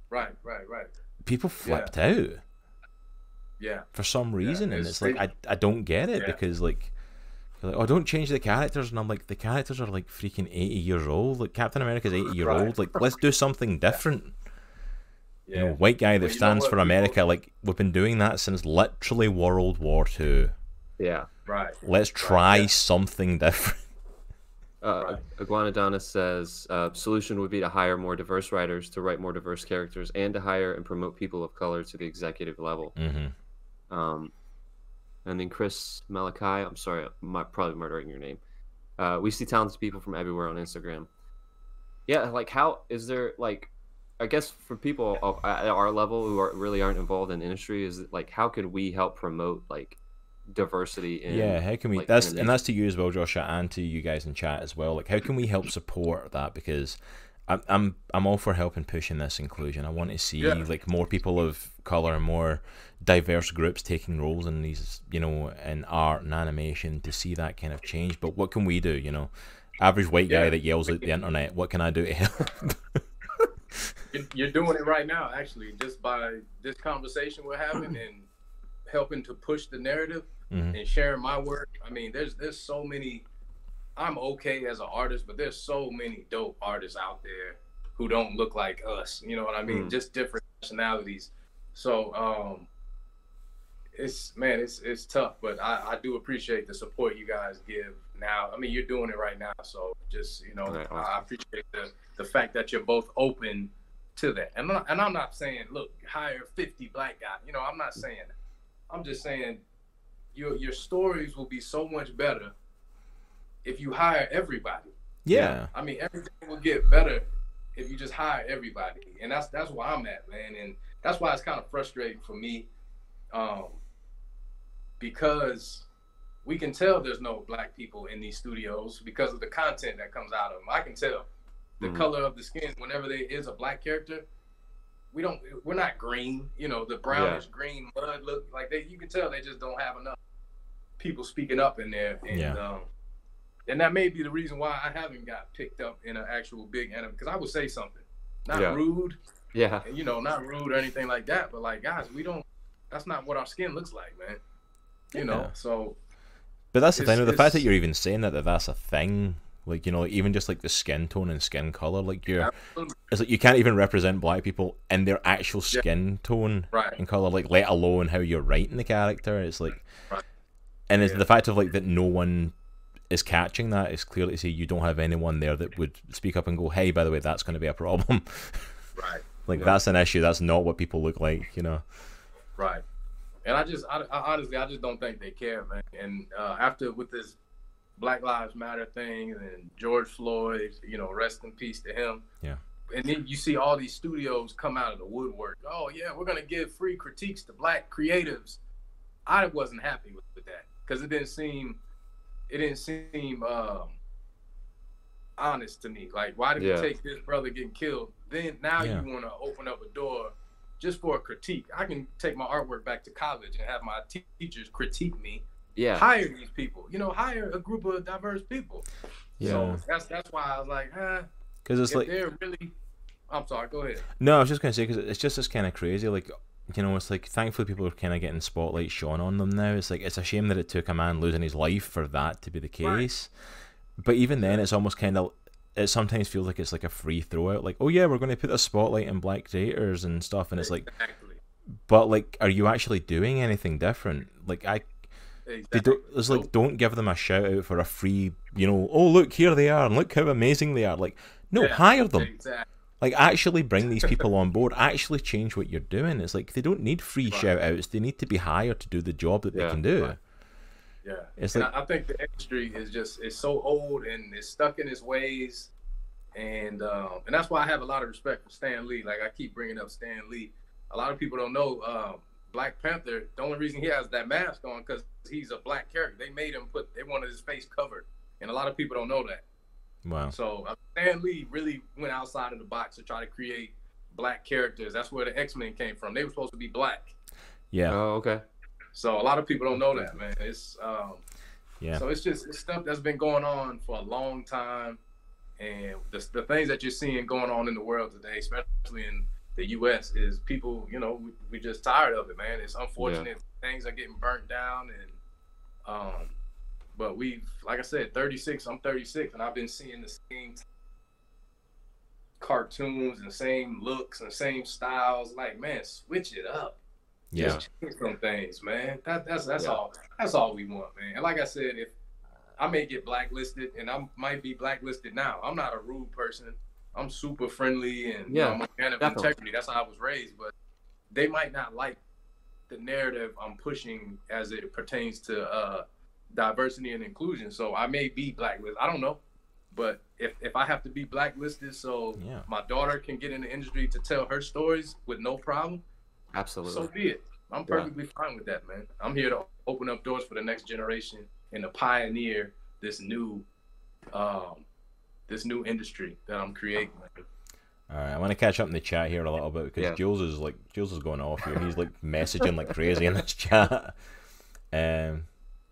Right, right, right. people flipped out Yeah, for some reason, and it's like I. I don't get it Yeah. because like. Like, oh, don't change the characters, and I'm like, the characters are like freaking eighty years old. Like Captain America's eighty year Right. old. Like, let's do something different. Yeah. You know, white guy that Well, stands what, for people- America. Like we've been doing that since literally World War Two. Yeah. right. Let's try yeah. something different. Uh, Iguanadonis says uh, solution would be to hire more diverse writers to write more diverse characters and to hire and promote people of color to the executive level. hmm Um, and then Chris Malachi, I'm sorry, I'm probably murdering your name. Uh, we see talented people from everywhere on Instagram. Yeah, like how is there like, I guess for people of, at our level who are, really aren't involved in industry, is like how could we help promote like diversity in yeah, how can we? like, that's animation? and that's to you as well, Joshua and to you guys in chat as well. Like, how can we help support that? Because I'm I'm I'm all for helping pushing this inclusion. I want to see Yeah. like more people of color and more diverse groups taking roles in these, you know, in art and animation to see that kind of change. But what can we do? You know, average white guy that yells at the internet. What can I do to help? You're- You're doing it right now, actually, just by this conversation we're having and helping to push the narrative Mhm. and sharing my work. I mean, there's there's so many. I'm okay as an artist, but there's so many dope artists out there who don't look like us. You know what I mean? Mm. Just different nationalities. So um, it's man, it's it's tough, but I, I do appreciate the support you guys give now. I mean, you're doing it right now, so just you know, Okay, I appreciate the the fact that you're both open to that. And I'm not, and I'm not saying, look, hire 50 black guys. You know, I'm not saying. that. I'm just saying, your your stories will be so much better if you hire everybody. yeah. I mean, everything will get better if you just hire everybody, and that's that's where I'm at, man. And that's why it's kind of frustrating for me, um, because we can tell there's no black people in these studios because of the content that comes out of them. I can tell the Mhm. color of the skin whenever there is a black character. We don't. We're not green. You know, the brownish green mud look like they. You can tell they just don't have enough people speaking up in there, and Yeah. um, and that may be the reason why I haven't got picked up in an actual big anime because I would say something, not Yeah. rude, yeah you know, not rude or anything like that, but like guys, we don't. That's not what our skin looks like, man. You know, so But that's the It's- thing. The fact that you're even saying that, that that's a thing, like you know, even just like the skin tone and skin color, like you're, it's like you can't even represent black people in their actual Yeah. skin tone right. and color, like let alone how you're writing the character. It's like, Right. and it's Yeah. the fact of like that no one is catching that is clearly to say you don't have anyone there that would speak up and go, hey, by the way, that's going to be a problem. Right. like Yeah. that's an issue. That's not what people look like, you know. Right. And I just, I, I honestly, I just don't think they care, man. And uh, after with this Black Lives Matter thing and George Floyd, you know, rest in peace to him. Yeah. And then you see all these studios come out of the woodwork. Oh yeah, we're gonna give free critiques to black creatives. I wasn't happy with, with that because it didn't seem, it didn't seem um, honest to me. Like, why did Yeah. we take this brother getting killed? Then now Yeah. you want to open up a door just for a critique. I can take my artwork back to college and have my te- teachers critique me. Yeah. Hire these people. You know, hire a group of diverse people. Yeah. So that's that's why I was like, eh, huh. Because it's if like they're really, I'm sorry. Go ahead. No, I was just gonna say because it's just this kind of crazy. Like, you know, it's like thankfully people are kind of getting spotlight shone on them now. It's like it's a shame that it took a man losing his life for that to be the Right. case. But even then, it's almost kind of. It sometimes feels like it's like a free throw out. Like, oh yeah, we're going to put a spotlight on black creators and stuff, and it's like, exactly. but like, are you actually doing anything different? Like, I they don't. It's like don't give them a shout out for a free. You know, oh look here they are and look how amazing they are. Like, no, Yeah, hire them. Exactly. Like actually bring these people on board. Actually change what you're doing. It's like they don't need free Right. shout outs. They need to be hired to do the job that they can do. right. Yeah. It's and like I, I think the industry is just it's so old and it's stuck in its ways, and um, and that's why I have a lot of respect for Stan Lee. Like I keep bringing up Stan Lee. A lot of people don't know um, Black Panther. The only reason he has that mask on because he's a black character. They made him put they wanted his face covered, and a lot of people don't know that. wow. So uh, Stan Lee really went outside of the box to try to create black characters. That's where the X Men came from. They were supposed to be black. Yeah. Oh, okay. So a lot of people don't know that, man. It's um, Yeah. so it's just it's stuff that's been going on for a long time, and the, the things that you're seeing going on in the world today, especially in the U.S., is people, you know, we, we just tired of it, man. It's unfortunate things are getting burnt down, and um, but we've, like I said, 36. I'm 36, and I've been seeing the same cartoons and same looks and same styles. Like, man, switch it up Yeah. just change some things, man. That, that's that's Yeah. all. That's all we want, man. And like I said, if I may get blacklisted, and I might be blacklisted now, I'm not a rude person. I'm super friendly, and you know, Yeah, I'm a man of definitely. integrity. That's how I was raised. But they might not like the narrative I'm pushing as it pertains to uh, diversity and inclusion. So I may be blacklisted. I don't know. But if, if I have to be blacklisted so Yeah. my daughter can get in the industry to tell her stories with no problem, Absolutely. so be it. I'm Yeah. perfectly fine with that, man. I'm here to open up doors for the next generation and to pioneer this new, um, this new industry that I'm creating. All right. I want to catch up in the chat here a little bit because Yeah. Jules is like Jules is going off here. He's like messaging like crazy in this chat. Um.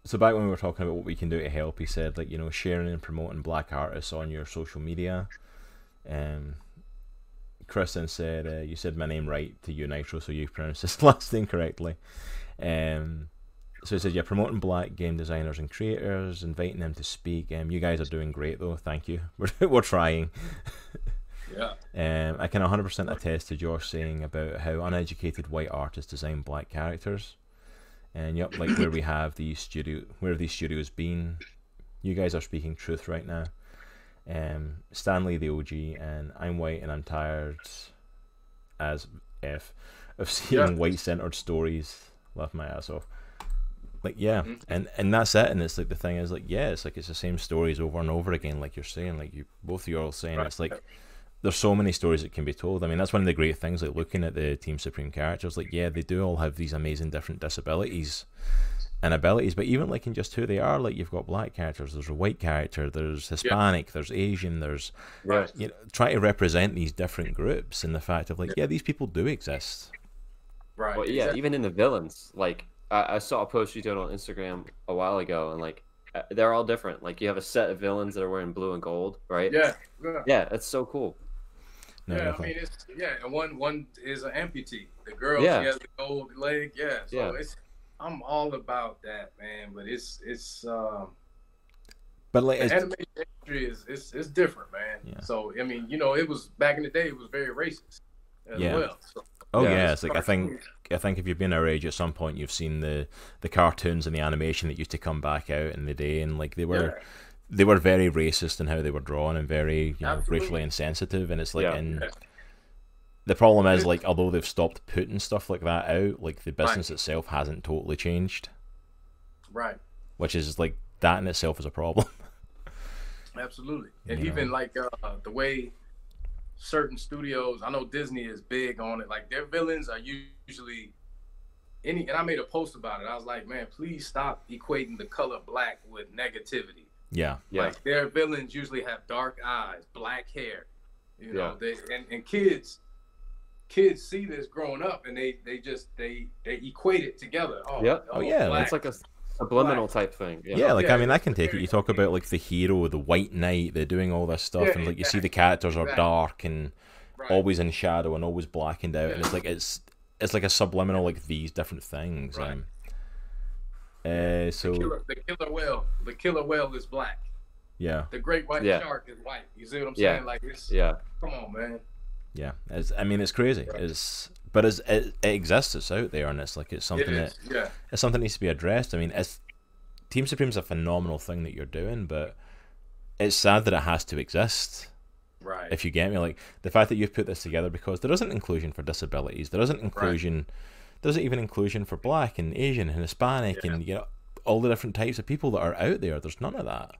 So back when we were talking about what we can do to help, he said like you know sharing and promoting black artists on your social media. Um. Kristen said, uh, "You said my name right to you, Nitro, so you pronounced his last name correctly." Um, so he said, "You're promoting black game designers and creators, inviting them to speak. Um, you guys are doing great, though. Thank you. We're we're trying." Yeah. Um, I can 100% attest to Josh saying about how uneducated white artists design black characters. And yep, like where we have these studio, where have these studios been? You guys are speaking truth right now. Um, Stan Lee the OG, and I'm white and I'm tired as f of seeing Yeah. white centered stories. Laugh my ass off. Like yeah, Mhm. and and that's it. And it's like the thing is like yeah, it's like it's the same stories over and over again. Like you're saying, like you both of you are all saying, Right. it's like there's so many stories that can be told. I mean, that's one of the great things, like looking at the Team Supreme characters. Like, yeah, they do all have these amazing different disabilities and abilities, but even like in just who they are, like you've got black characters, there's a white character, there's Hispanic, there's Asian, there's Yeah. you know, try to represent these different groups and the fact of like, yeah, these people do exist. Right. Well, yeah, exactly. even in the villains, like I, I saw a post you did on Instagram a while ago, and like uh, they're all different. Like you have a set of villains that are wearing blue and gold, right? Yeah. Yeah. Yeah, that's so cool. No, yeah, I mean it's yeah, and one one is an amputee. The girl Yeah. she has the gold leg. Yeah, so Yeah. it's I'm all about that, man. But it's it's um But like, the it's, animation industry is it's it's different, man. Yeah. So I mean, you know, it was back in the day, it was very racist as Yeah. well. So, oh Yeah, yeah, it's it's like I think I think if you've been our age at some point, you've seen the the cartoons and the animation that used to come back out in the day, and like they were yeah, they were very racist in how they were drawn and very you know Absolutely. racially insensitive, and it's like Yeah. in Yeah. The problem is like although they've stopped putting stuff like that out, like the business itself hasn't totally changed, right. which is like that in itself is a problem. Absolutely. And You even know. like uh, the way certain studios, I know Disney is big on it. Like their villains are usually any and I made a post about it. I was like, man, please stop equating the color black with negativity. yeah, Yeah. Like their villains usually have dark eyes, black hair. You know, Yeah. they and, and kids kids see this growing up and they they just they they equate it together. Oh, Yep. Oh, yeah, black. It's like a subliminal type thing. yeah. Yeah. like Yeah, I mean, I can take it. You talk about like the hero, the White Knight, they're doing all this stuff, Yeah, and like you see the characters are dark and Right. always in shadow and always blackened out, and it's like it's it's like a subliminal like these different things. Right. Um, uh, so the killer, the killer whale. The killer whale is black. yeah, The great white Yeah. shark is white. You see what I'm Yeah. saying? Like it's Yeah. come on, man. Yeah. It's, I mean, it's crazy. Right. It's but it's, it it exists. It's out there, and it's like it's It something that. Yeah. it's something that needs to be addressed. I mean, it's Team Supreme's a phenomenal thing that you're doing, but it's sad that it has to exist. Right. If you get me, like the fact that you've put this together because there isn't inclusion for disabilities, there isn't inclusion, there isn't even inclusion for Black and Asian and Hispanic Yeah. and you know all the different types of people that are out there. There's none of that.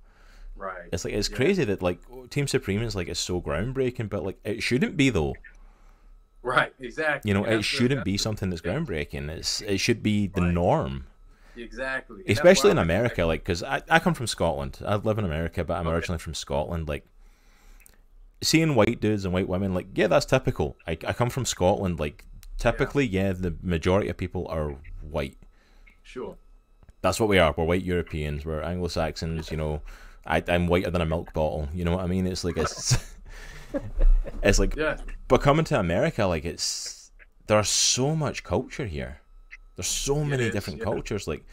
Right. It's like it's Yeah. crazy that like Team Supreme is like it's so groundbreaking, but like it shouldn't be though. Right. Exactly. You know, That's it shouldn't be something that's yeah. groundbreaking. It's it should be the Right. norm. Exactly. And especially in America, like because I, I come from Scotland. I live in America, but I'm Okay. originally from Scotland. Like seeing white dudes and white women, like yeah, that's typical. I, I come from Scotland. Like typically, yeah. the majority of people are white. Sure. That's what we are. We're white Europeans. We're Anglo Saxons. You know, I, I'm whiter than a milk bottle. You know what I mean? It's like it's it's like Yeah. but coming to America, like it's there's so much culture here. There's so many different yeah. cultures. Like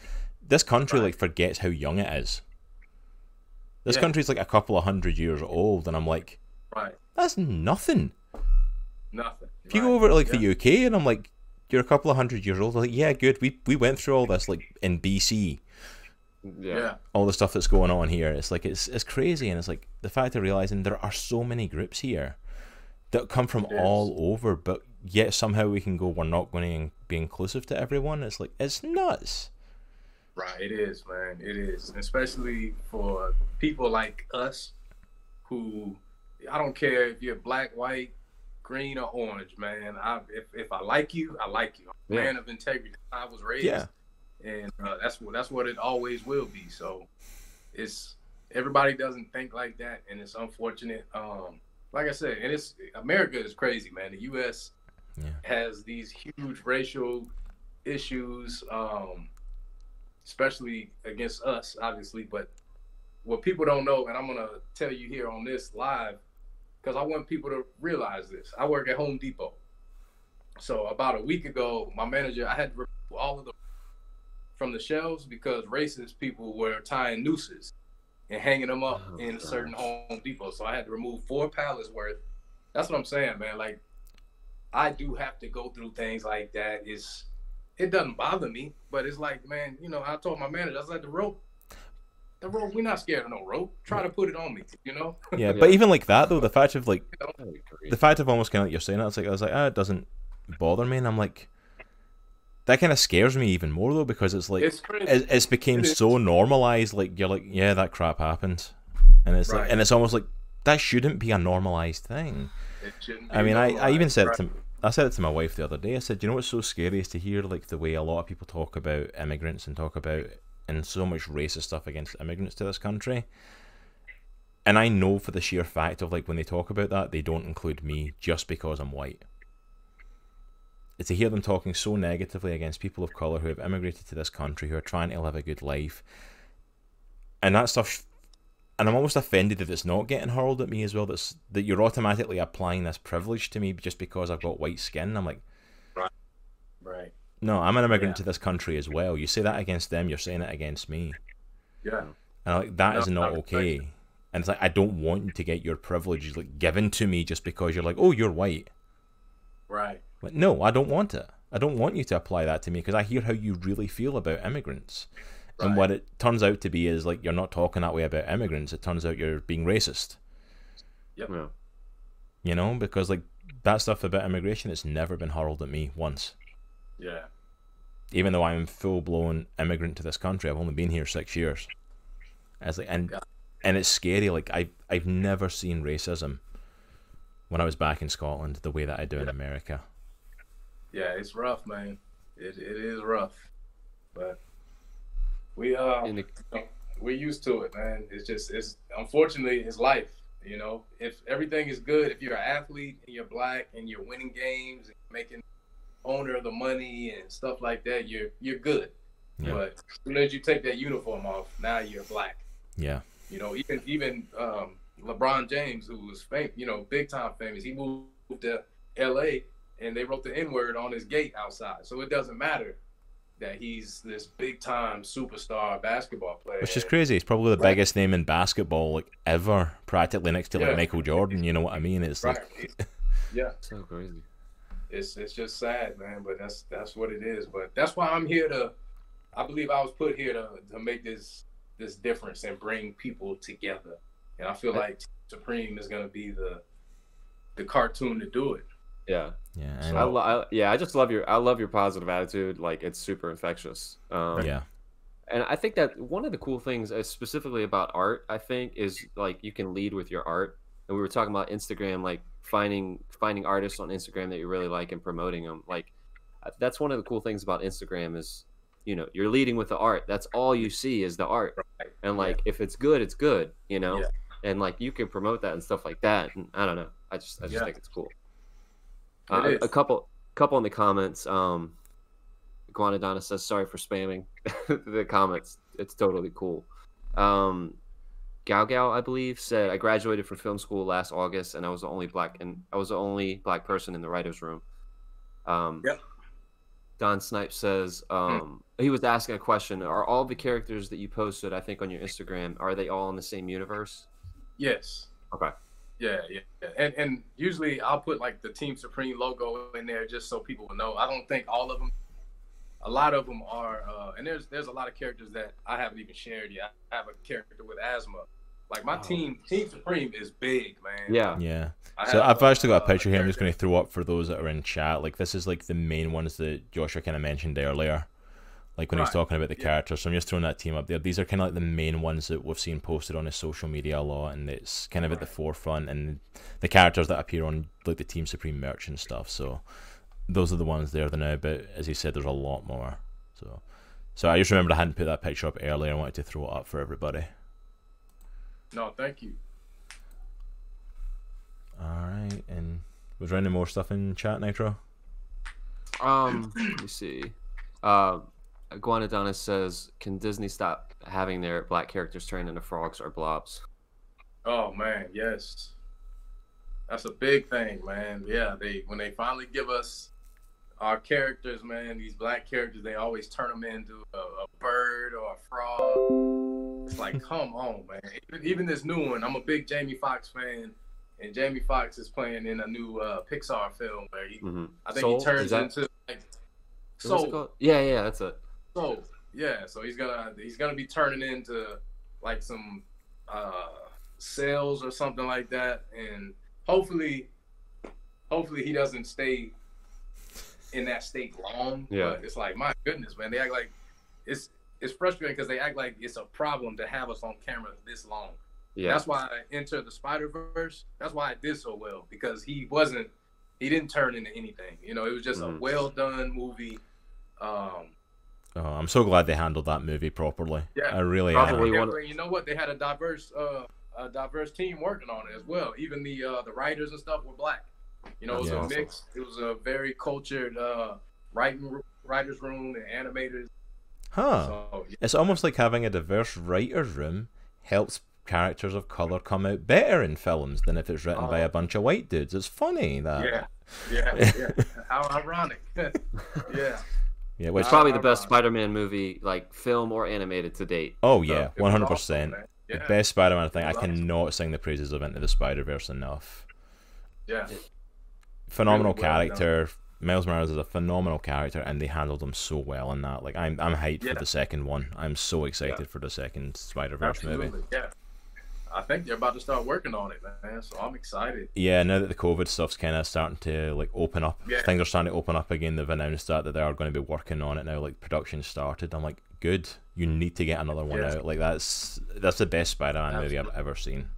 this country, like forgets how young it is. This country's like a couple of hundred years old, and I'm like, Right. that's nothing. Nothing. If you Right. go over to like the UK, and I'm like, you're a couple of hundred years old. Like, yeah, good. We we went through all this like in BC, Yeah. Yeah. all the stuff that's going on here. It's like it's it's crazy, and it's like the fact of realizing there are so many groups here that come from It is. all over, but yet somehow we can go. We're not going to be inclusive to everyone. It's like it's nuts. Right. It is, man. It is, especially for people like us, who I don't care if you're black, white, green, or orange, man. I if, if I like you, I like you. I'm Yeah. man of integrity. I was raised, Yeah. And uh, that's what that's what it always will be. So it's everybody doesn't think like that, and it's unfortunate. Um, like I said, and it's America is crazy, man. The U.S. Yeah. has these huge racial issues, um, especially against us, obviously. But what people don't know, and I'm gonna tell you here on this live, because I want people to realize this. I work at Home Depot. So about a week ago, my manager, I had to remove all of the from the shelves because racist people were tying nooses and hanging them up Oh, in gosh. certain Home Depot. So I had to remove four pallets worth. That's what I'm saying, man. Like I do have to go through things like that. It's it doesn't bother me, but it's like, man, you know, I told my manager, I was like, the rope, the rope, we're not scared of no rope. Try to put it on me, you know? Yeah, but even like that though, the fact of like the fact of almost kind of like you're saying that, it's like I was like, ah, it doesn't bother me, and I'm like, that kind of scares me even more though because it's like it's it, it's became It so normalized. Like you're like, yeah, that crap happens, and it's like, and it's almost like that shouldn't be a normalized thing. I mean, I, I even said it right? to I said it to my wife the other day. I said, you know what's so scary is to hear like the way a lot of people talk about immigrants and talk about and so much racist stuff against immigrants to this country. And I know for the sheer fact of like when they talk about that, they don't include me just because I'm white. To hear them talking so negatively against people of color who have immigrated to this country, who are trying to live a good life, and that stuff. And I'm almost offended that it's not getting hurled at me as well. That's that you're automatically applying this privilege to me just because I've got white skin. I'm like, Right. Right. No, I'm an immigrant Yeah. to this country as well. You say that against them, you're saying it against me. Yeah. And like that is No, not I respect okay. And it's like I don't want to get your privileges like given to me just because you're like, oh, you're white. Right. Like, no, I don't want it. I don't want you to apply that to me because I hear how you really feel about immigrants. And what it turns out to be is like you're not talking that way about immigrants. It turns out you're being racist. Yeah. You know, because like that stuff about immigration, it's never been hurled at me once. Yeah. Even though I'm full blown immigrant to this country, I've only been here six years. It's like and Yeah. and it's scary. Like I I've never seen racism when I was back in Scotland the way that I do in America. Yeah. It's rough, man. It it is rough, but we uh the, we're used to it, man. It's just it's unfortunately it's life. You know, if everything is good, if you're an athlete and you're black and you're winning games and making owner of the money and stuff like that, you're you're good. Yeah. But as soon as you take that uniform off, now you're black. Yeah. You know, even even um, LeBron James, who was fam- you know, big time famous, he moved to L.A. and they wrote the N word on his gate outside. So it doesn't matter that he's this big time superstar basketball player. Which is crazy. He's probably the Right. biggest name in basketball like ever, practically next to like Yeah. Michael Jordan. You know what I mean? It's Right. like yeah. so crazy. it's it's just sad, man. But that's that's what it is. But that's why I'm here to. I believe I was put here to to make this this difference and bring people together. And I feel like Supreme is gonna be the the cartoon to do it. Yeah. yeah, So- I, lo- I yeah, I just love your I love your positive attitude. Like it's super infectious. Um, yeah, and I think that one of the cool things, uh, specifically about art, I think, is like you can lead with your art. And we were talking about Instagram, like finding finding artists on Instagram that you really like and promoting them. Like uh, that's one of the cool things about Instagram is, you know, you're leading with the art. That's all you see is the art. Right. And like if it's good, it's good. You know. Yeah. And like you can promote that and stuff like that. And I don't know. I just I just Yeah. think it's cool. It Uh, a, couple couple in the comments. Um, Guanadonna says sorry for spamming the comments. It's totally cool. Um, Gao Gao, I believe, said I graduated from film school last August, and I was the only black and I was the only black person in the writers' room. Um, Yep. Don Snipe says um, he was asking a question: Are all the characters that you posted, I think, on your Instagram, are they all in the same universe? Yes. Okay. Yeah, yeah, yeah. And and usually I'll put like the Team Supreme logo in there just so people will know. I don't think all of them. A lot of them are, uh, and there's there's a lot of characters that I haven't even shared yet. I have a character with asthma. Like my Oh. team, Team Supreme is big, man. Yeah. yeah. I So have, I've actually got a uh, picture here. I'm just going to throw up for those that are in chat. Like this is like the main ones that Joshua kind of mentioned earlier. Like when he was Right. talking about the Yeah. characters. So I'm just throwing that team up there. These are kind of like the main ones that we've seen posted on his social media a lot, and it's kind of at the forefront. And the characters that appear on like the Team Supreme merch and stuff. So those are the ones there The now. But as he said, there's a lot more. So. So I just remembered I hadn't put that picture up earlier. I wanted to throw it up for everybody. No, thank you. All right, and was there any more stuff in chat, Nitro? Um, let me see. Uh, Guanadonis says, "Can Disney stop having their black characters turn into frogs or blobs?" Oh man, yes. That's a big thing, man. Yeah, they when they finally give us our characters, man, these black characters, they always turn them into a, a bird or a frog. It's like, come on, man. Even, even this new one, I'm a big Jamie Foxx fan, and Jamie Foxx is playing in a new uh, Pixar film where he, Mm-hmm. I think Soul? he turns that- into like Soul. Yeah, yeah, that's it. So yeah, so he's gonna he's gonna be turning into like some uh sales or something like that, and hopefully, hopefully he doesn't stay in that state long. Yeah. But it's like my goodness, man, they act like it's it's frustrating because they act like it's a problem to have us on camera this long. Yeah, That's why I entered the Spider Verse. That's why I did so well because he wasn't he didn't turn into anything. You know, it was just Mhm. a well done movie. Um, Oh, I'm so glad they handled that movie properly. Yeah, I really probably am. Yeah, one- you know what? They had a diverse, uh, a diverse team working on it as well. Even the uh, the writers and stuff were black. You know, it was That's a awesome. mix. It was a very cultured uh, writing writers room and animators. Huh. So yeah, It's almost like having a diverse writer's room helps characters of color come out better in films than if it's written by Oh. a bunch of white dudes. It's funny that. yeah, yeah, yeah. How ironic. yeah, Yeah, which It's probably the best Spider-Man movie, like film or animated to date. oh yeah, one hundred percent. The best Spider-Man thing. I It was awesome. cannot sing the praises of Into the Spider-Verse enough. yeah. Phenomenal Really well character. Miles Morales is a phenomenal character, and they handled him so well in that. Like, I'm I'm hyped Yeah. for the second one. I'm so excited Yeah. for the second Spider-Verse movie. Yeah. I think they're about to start working on it, man. So I'm excited. Yeah, now that the COVID stuff's kind of starting to like open up, Yeah. things are starting to open up again. They've announced that that they are going to be working on it now. Like production started. I'm like, good. You need to get another one Yeah. out. Like that's that's the best Spider-Man movie I've ever seen.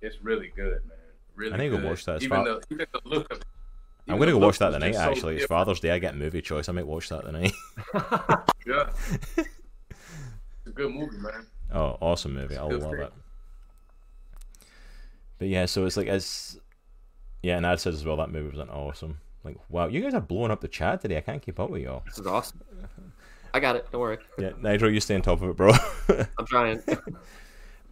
It's really good, man. Really I need to go watch that. It's Even fa- the, even the look of I'm gonna go watch that tonight. so Actually, it's. Father's Day. I get movie choice. I might watch that tonight. Yeah. it's a good movie, man. Oh, awesome movie! I love it. But yeah, so it's like as yeah, and Ad says as well that movie was an awesome. Like wow, you guys are blowing up the chat today. I can't keep up with y'all. This is awesome. I got it. Don't worry. Yeah, Nitro, you stay on top of it, bro. I'm trying.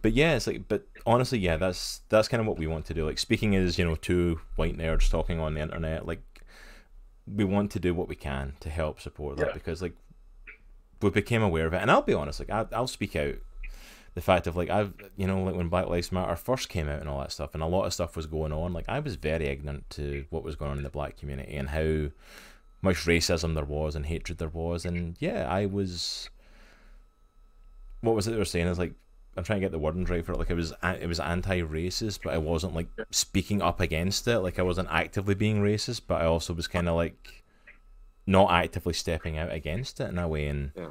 but yeah, it's like, but honestly, yeah, that's that's kind of what we want to do. Like speaking as you know two white nerds talking on the internet, like we want to do what we can to help support that Yeah. because like we became aware of it, and I'll be honest, like I, I'll speak out the fact of like I've you know like when Black Lives Matter first came out and all that stuff, and a lot of stuff was going on. Like I was very ignorant to what was going on in the black community and how much racism there was and hatred there was, and yeah, I was. What was it they were saying? Is like I'm trying to get the wording right for it. Like it was it was anti-racist, but I wasn't like speaking up against it. Like I wasn't actively being racist, but I also was kind of like not actively stepping out against it in a way. And Yeah.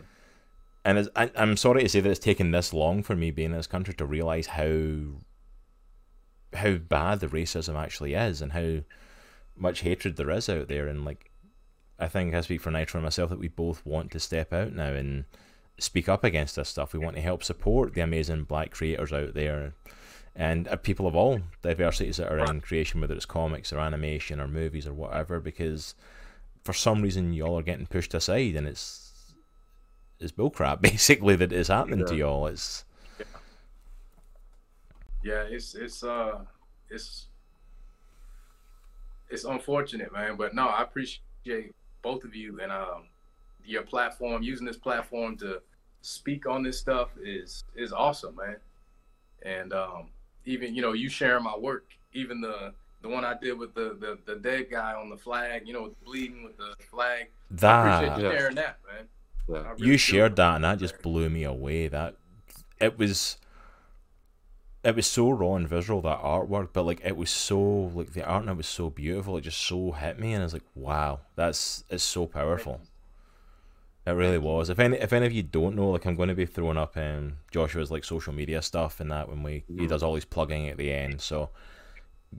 And I, I'm sorry to say that it's taken this long for me being in this country to realize how how bad the racism actually is and how much hatred there is out there. And like I think I speak for Nitro and myself that we both want to step out now and speak up against this stuff. We want to help support the amazing black creators out there and uh, people of all diversities that are in creation, whether it's comics or animation or movies or whatever, because for some reason y'all are getting pushed aside and it's it's bullcrap basically that is happening to Yeah. y'all. It's Yeah, it's it's uh it's it's unfortunate, man. But no, I appreciate both of you and um your platform using this platform to speak on this stuff is is awesome, man. And um even you know you sharing my work, even the the one I did with the the, the dead guy on the flag, you know, bleeding with the flag. I that appreciate you Yeah. sharing that, man. Really you shared that and that just blew me away that it was it was so raw and visual that artwork but like it was so like the art and it was so beautiful it just so hit me and I was like wow that's it's so powerful. It really was. If any if any of you don't know like i'm going to be throwing up um joshua's like social media stuff and that when we he Mhm. does all his plugging at the end so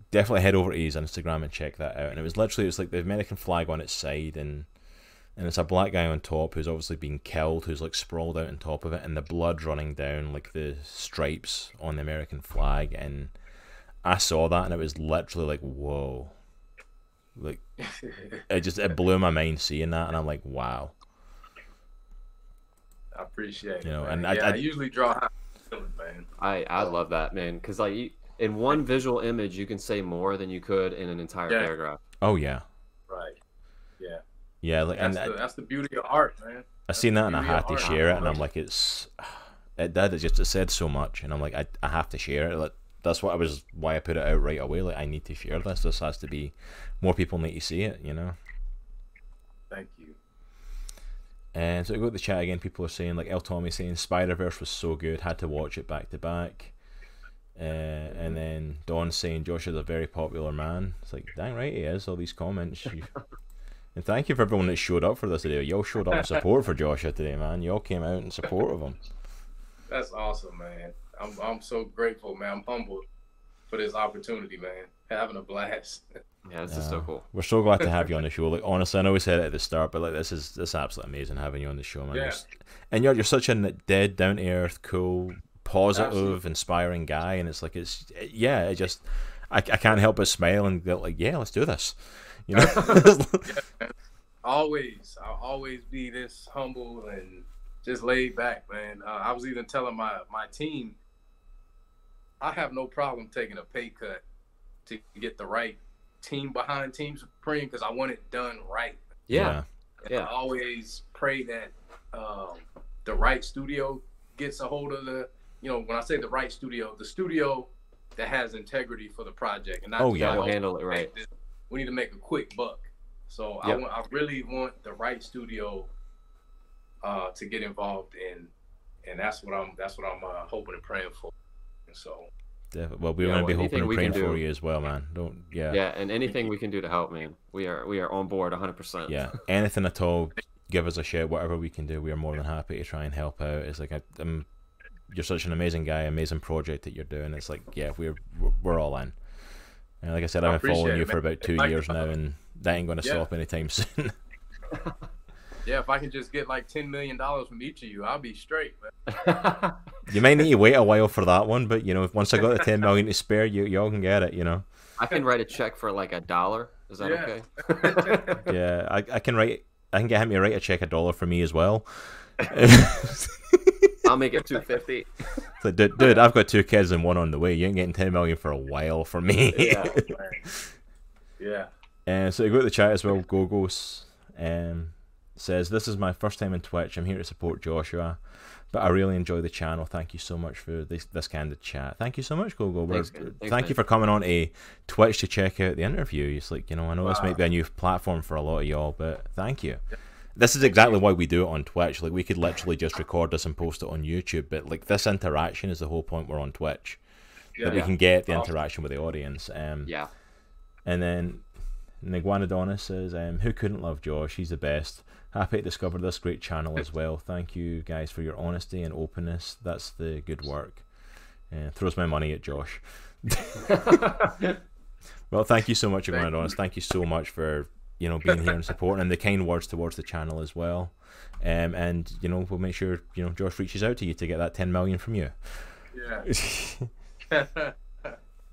definitely head over to his instagram and check that out and it was literally it was like the american flag on its side and and it's a black guy on top who's obviously been killed, who's like sprawled out on top of it, and the blood running down like the stripes on the American flag. And I saw that, and it was literally like, whoa, like it just it blew my mind seeing that, and I'm like, wow. I appreciate. You know, man. and I- yeah, I- I, usually draw how I'm feeling, man. I I love that man because like you, in one visual image you can say more than you could in an entire Yeah. paragraph. Oh yeah, Right. Yeah. Like, That's and the, I, that's the beauty of art, man. I seen that, and I had to share it, and I'm like, it's it did. It just it said so much, and I'm like, I I have to share it. Like that's what I was why I put it out right away. Like I need to share this. This has to be more people need to see it. You know. Thank you. And so we go to the chat again. People are saying like El Tommy saying Spider Verse was so good, had to watch it back to back. Uh, and then Don saying Josh is a very popular man. It's like dang right he is. All these comments. You... and thank you for everyone that showed up for this today. Y'all showed up in support for Joshua today, man. Y'all came out in support of him. That's awesome, man. I'm I'm so grateful, man. I'm humbled for this opportunity, man. Having a blast. Yeah, this is so cool. We're so glad to have you on the show. Like honestly, I know we said it at the start, but like this is this is absolutely amazing having you on the show, man. You're Yeah. And you're you're such a dead, down to earth, cool, positive, Absolutely. inspiring guy, and it's like it's yeah, it just I, I can't help but smile and go like yeah, let's do this, you know. Always, I'll always be this humble and just laid back, man. Uh, I was even telling my my team, I have no problem taking a pay cut to get the right team behind Team Supreme because I want it done right. Yeah, And Yeah. I always pray that um, the right studio gets a hold of the. You know, when I say the right studio, the studio that has integrity for the project, and not Oh, just yeah. like, Will handle it right. this- We need to make a quick buck. So I want, I really want the right studio uh, to get involved in, and that's what I'm that's what I'm uh, hoping and praying for. And so Def- Well, we're Yeah, going to be hoping and praying can for you as well, man. Don't, yeah, Yeah, and anything we can do to help, man. We are we are on board 100. percent yeah. Anything at all, give us a shout. Whatever we can do, we are more than happy to try and help out. It's like I, I'm, you're such an amazing guy, amazing project that you're doing. It's like, yeah, we're we're- we're all in. And like I said, I I've been following you it, for about two years now, and that ain't going to Yeah. stop anytime soon. yeah, if I can just get like ten million dollars from each of you, I'll be straight. Man. you might need to wait a while for that one, but you know, once I got the ten million to spare, you y'all can get it. You know. I can write a check for like a dollar. Is that Yeah. okay? Yeah, I, I can write. I can get him to write a check a dollar for me as well. I'll make it 250. Like, dude, dude, I've got two kids and one on the way. You ain't getting ten million for a while for me. Yeah. Man. yeah. And so you go to the chat as well. Gogos um, says, "This is my first time in Twitch. I'm here to support Joshua, but I really enjoy the channel. Thank you so much for this this candid chat. Thank you so much, Gogo. Thanks, man. Thanks, thank you for coming on to Twitch to check out the interview. It's like you know, I know this might be a new platform for a lot of y'all, but thank you." This is exactly why we do it on Twitch. Like we could literally just record this and post it on YouTube, but like this interaction is the whole point. We're on Twitch Yeah. that we can get the interaction with the audience. Um, Yeah. and then Niguanadonis says, um, "Who couldn't love Josh? He's the best. Happy to discover this great channel as well. Thank you guys for your honesty and openness. That's the good work." Uh, throws my money at Josh. Well, thank you so much, Thank Niguanadonis. Thank you so much for you know being here and supporting and the kind words towards the channel as well. Um, and you know we'll make sure you know Josh reaches out to you to get that ten million from you. Yeah.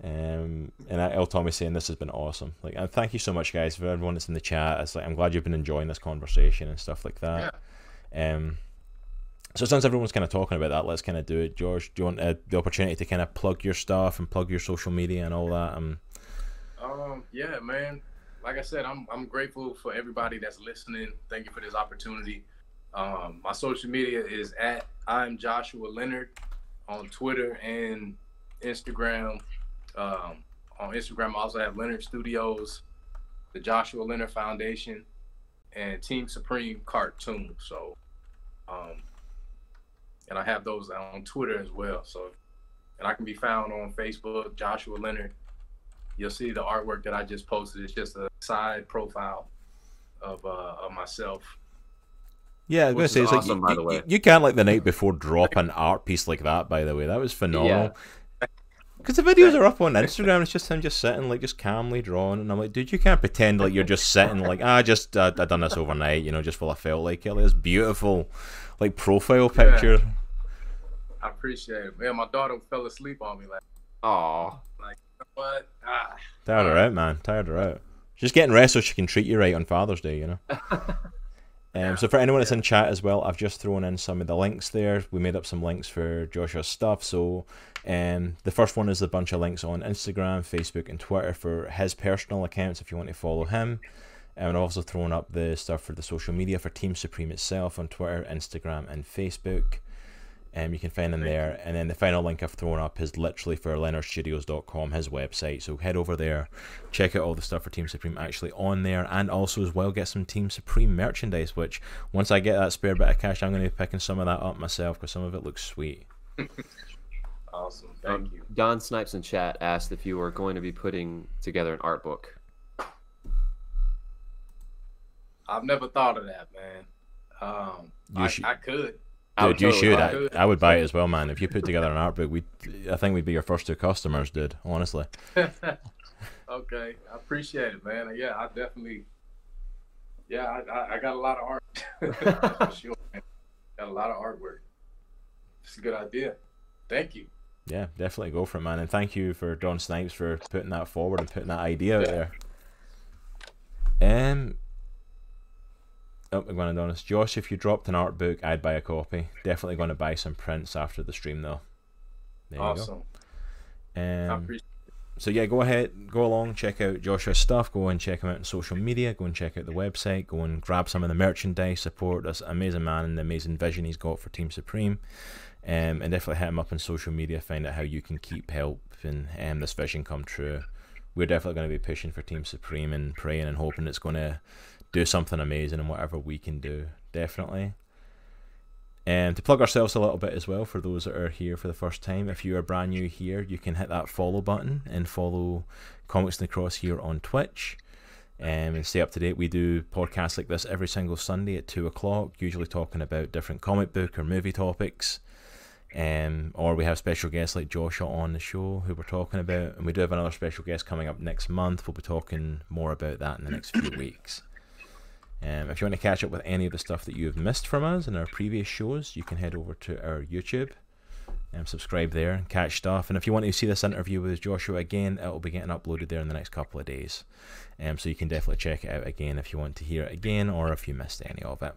Um, and El Tommy saying this has been awesome. Like, and thank you so much, guys, for everyone that's in the chat. It's like I'm glad you've been enjoying this conversation and stuff like that. Yeah. Um, so since everyone's kind of talking about that, let's kind of do it. George, do you want uh, the opportunity to kind of plug your stuff and plug your social media and all that? Um, Um, yeah, man. Like I said, I'm I'm grateful for everybody that's listening. Thank you for this opportunity. Um, my social media is at I'm Joshua Leonard on Twitter and Instagram. Um, on Instagram, I also have Leonard Studios, the Joshua Leonard Foundation, and Team Supreme Cartoon. So, um, and I have those on Twitter as well. So, and I can be found on Facebook, Joshua Leonard you'll see the artwork that I just posted. It's just a side profile of uh, of myself. yeah, I was gonna say, it's awesome, like by you, the you, way. you can't like the night before drop an art piece like that. By the way, that was phenomenal. Because the videos are up on Instagram, it's just him just sitting like just calmly drawing, and I'm like, dude, you can't pretend like you're just sitting like, ah, just uh, I done this overnight, you know, just while I felt like it. Like, This beautiful, like profile Yeah. picture. I appreciate it. Man, my daughter fell asleep on me like, Aw. What? Ah, Tired her out, man. Tired her out. She's getting rest so she can treat you right on Father's Day, you know. Um, so for anyone that's in chat as well, I've just thrown in some of the links there. We made up some links for Joshua's stuff. So um, the first one is a bunch of links on Instagram, Facebook, and Twitter for his personal accounts if you want to follow him. And I've also thrown up the stuff for the social media for Team Supreme itself on Twitter, Instagram, and Facebook. Um, you can find him Thank there. And then the final link I've thrown up is literally for leonardstudios.com, his website. So head over there, check out all the stuff for Team Supreme actually on there, and also as well get some Team Supreme merchandise. Which once I get that spare bit of cash, I'm going to be picking some of that up myself because some of it looks sweet. awesome. Thank Um, you. Don Snipes in chat asked if you were going to be putting together an art book. I've never thought of that, man. Um, I, should- I could. Dude, you should. I. I would buy it as well, man. If you put together an art book, we, I think we'd be your first two customers, dude. Honestly. okay, I appreciate it, man. Yeah, I definitely. Yeah, I, I, I got a lot of art. sure. Got a lot of artwork. It's a good idea. Thank you. Yeah, definitely go for it, man. And thank you for Don Snipes for putting that forward and putting that idea out there. Um. Oh, I'm going to be honest. Josh, if you dropped an art book, I'd buy a copy. Definitely going to buy some prints after the stream, though. There awesome. you go. Um, so yeah, go ahead, go along, check out Joshua's stuff. Go and check him out on social media. Go and check out the website. Go and grab some of the merchandise. Support this amazing man and the amazing vision he's got for Team Supreme. Um, and definitely hit him up on social media. Find out how you can keep helping um, this vision come true. We're definitely going to be pushing for Team Supreme and praying and hoping it's going to do something amazing and whatever we can do. Definitely. And to plug ourselves a little bit as well, for those that are here for the first time, if you are brand new here, you can hit that follow button and follow Comics and the Cross here on Twitch. Um, and stay up to date. We do podcasts like this every single Sunday at 2 o'clock, usually talking about different comic book or movie topics. Um, or we have special guests like Joshua on the show who we're talking about. And we do have another special guest coming up next month. We'll be talking more about that in the next few weeks. Um, if you want to catch up with any of the stuff that you've missed from us in our previous shows, you can head over to our YouTube and subscribe there and catch stuff. And if you want to see this interview with Joshua again, it will be getting uploaded there in the next couple of days. Um, so you can definitely check it out again if you want to hear it again or if you missed any of it.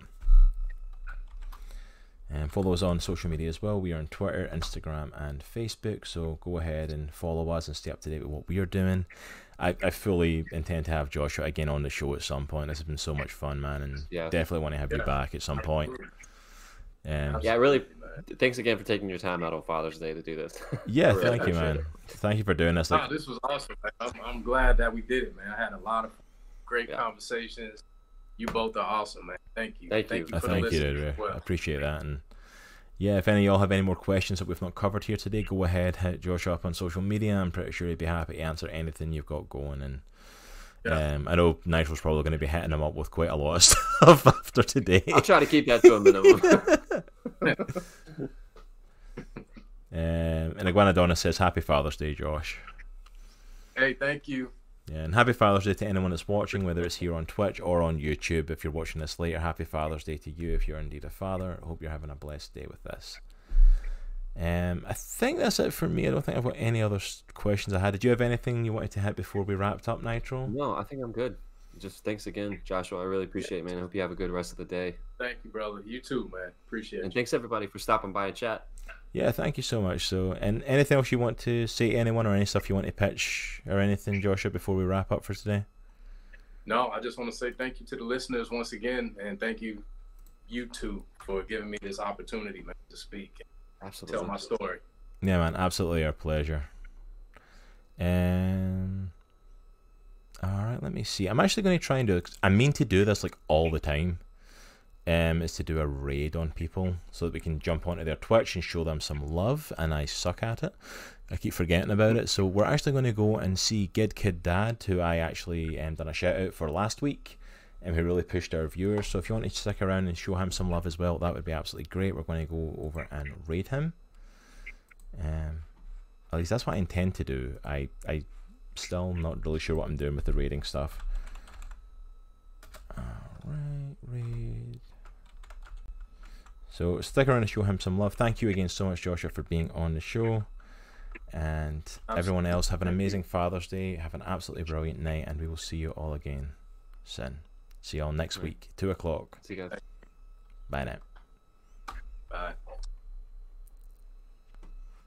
And follow us on social media as well. We are on Twitter, Instagram, and Facebook. So go ahead and follow us and stay up to date with what we are doing. I, I fully intend to have Joshua again on the show at some point. This has been so much fun, man, and Yeah. definitely want to have you back at some point. Um, Yeah, really. Thanks again for taking your time out on Father's Day to do this. yeah, Really thank you, appreciate man. Thank you for doing this. Nah, Like, this was awesome. I'm, I'm glad that we did it, man. I had a lot of great Yeah. conversations. You both are awesome, man. Thank you. Thank you. I for the thank you, listeners dude. as I appreciate that. And yeah, if any of y'all have any more questions that we've not covered here today, go ahead, hit Josh up on social media. I'm pretty sure he'd be happy to answer anything you've got going. And Yeah. um, I know Nigel's probably going to be hitting him up with quite a lot of stuff after today. I'll try to keep that to a minimum. Um, and Iguanadonna says, Happy Father's Day, Josh. Hey, thank you. Yeah, and happy Father's Day to anyone that's watching, whether it's here on Twitch or on YouTube. If you're watching this later, happy Father's Day to you if you're indeed a father. I hope you're having a blessed day with this. Um, I think that's it for me. I don't think I've got any other questions I had. Did you have anything you wanted to hit before we wrapped up, Nitro? no, I think I'm good. Just thanks again, Joshua. I really appreciate it, man. I hope you have a good rest of the day. Thank you, brother. You too, man. Appreciate it. And it. thanks everybody for stopping by and chat. Yeah, thank you so much. So, and anything else you want to say to anyone, or any stuff you want to pitch, or anything, Joshua, before we wrap up for today? No, I just want to say thank you to the listeners once again, and thank you, you two, for giving me this opportunity, man, to speak and Absolutely. tell my story. Yeah, man, absolutely our pleasure. And all right, let me see. I'm actually going to try and do. I mean to do this like all the time. Um, is to do a raid on people so that we can jump onto their Twitch and show them some love, and I suck at it. I keep forgetting about it. So we're actually going to go and see Gid Kid Dad, who I actually um, done a shout out for last week, and who really pushed our viewers. So if you want to stick around and show him some love as well, that would be absolutely great. We're going to go over and raid him. Um, at least that's what I intend to do. I I still not really sure what I'm doing with the raiding stuff. Alright, raid. So stick around and show him some love. Thank you again so much, Joshua, for being on the show. And absolutely. everyone else, have an amazing Father's Day. Have an absolutely brilliant night, and we will see you all again soon. See you all next week, 2 o'clock. See you guys. Bye now. Bye.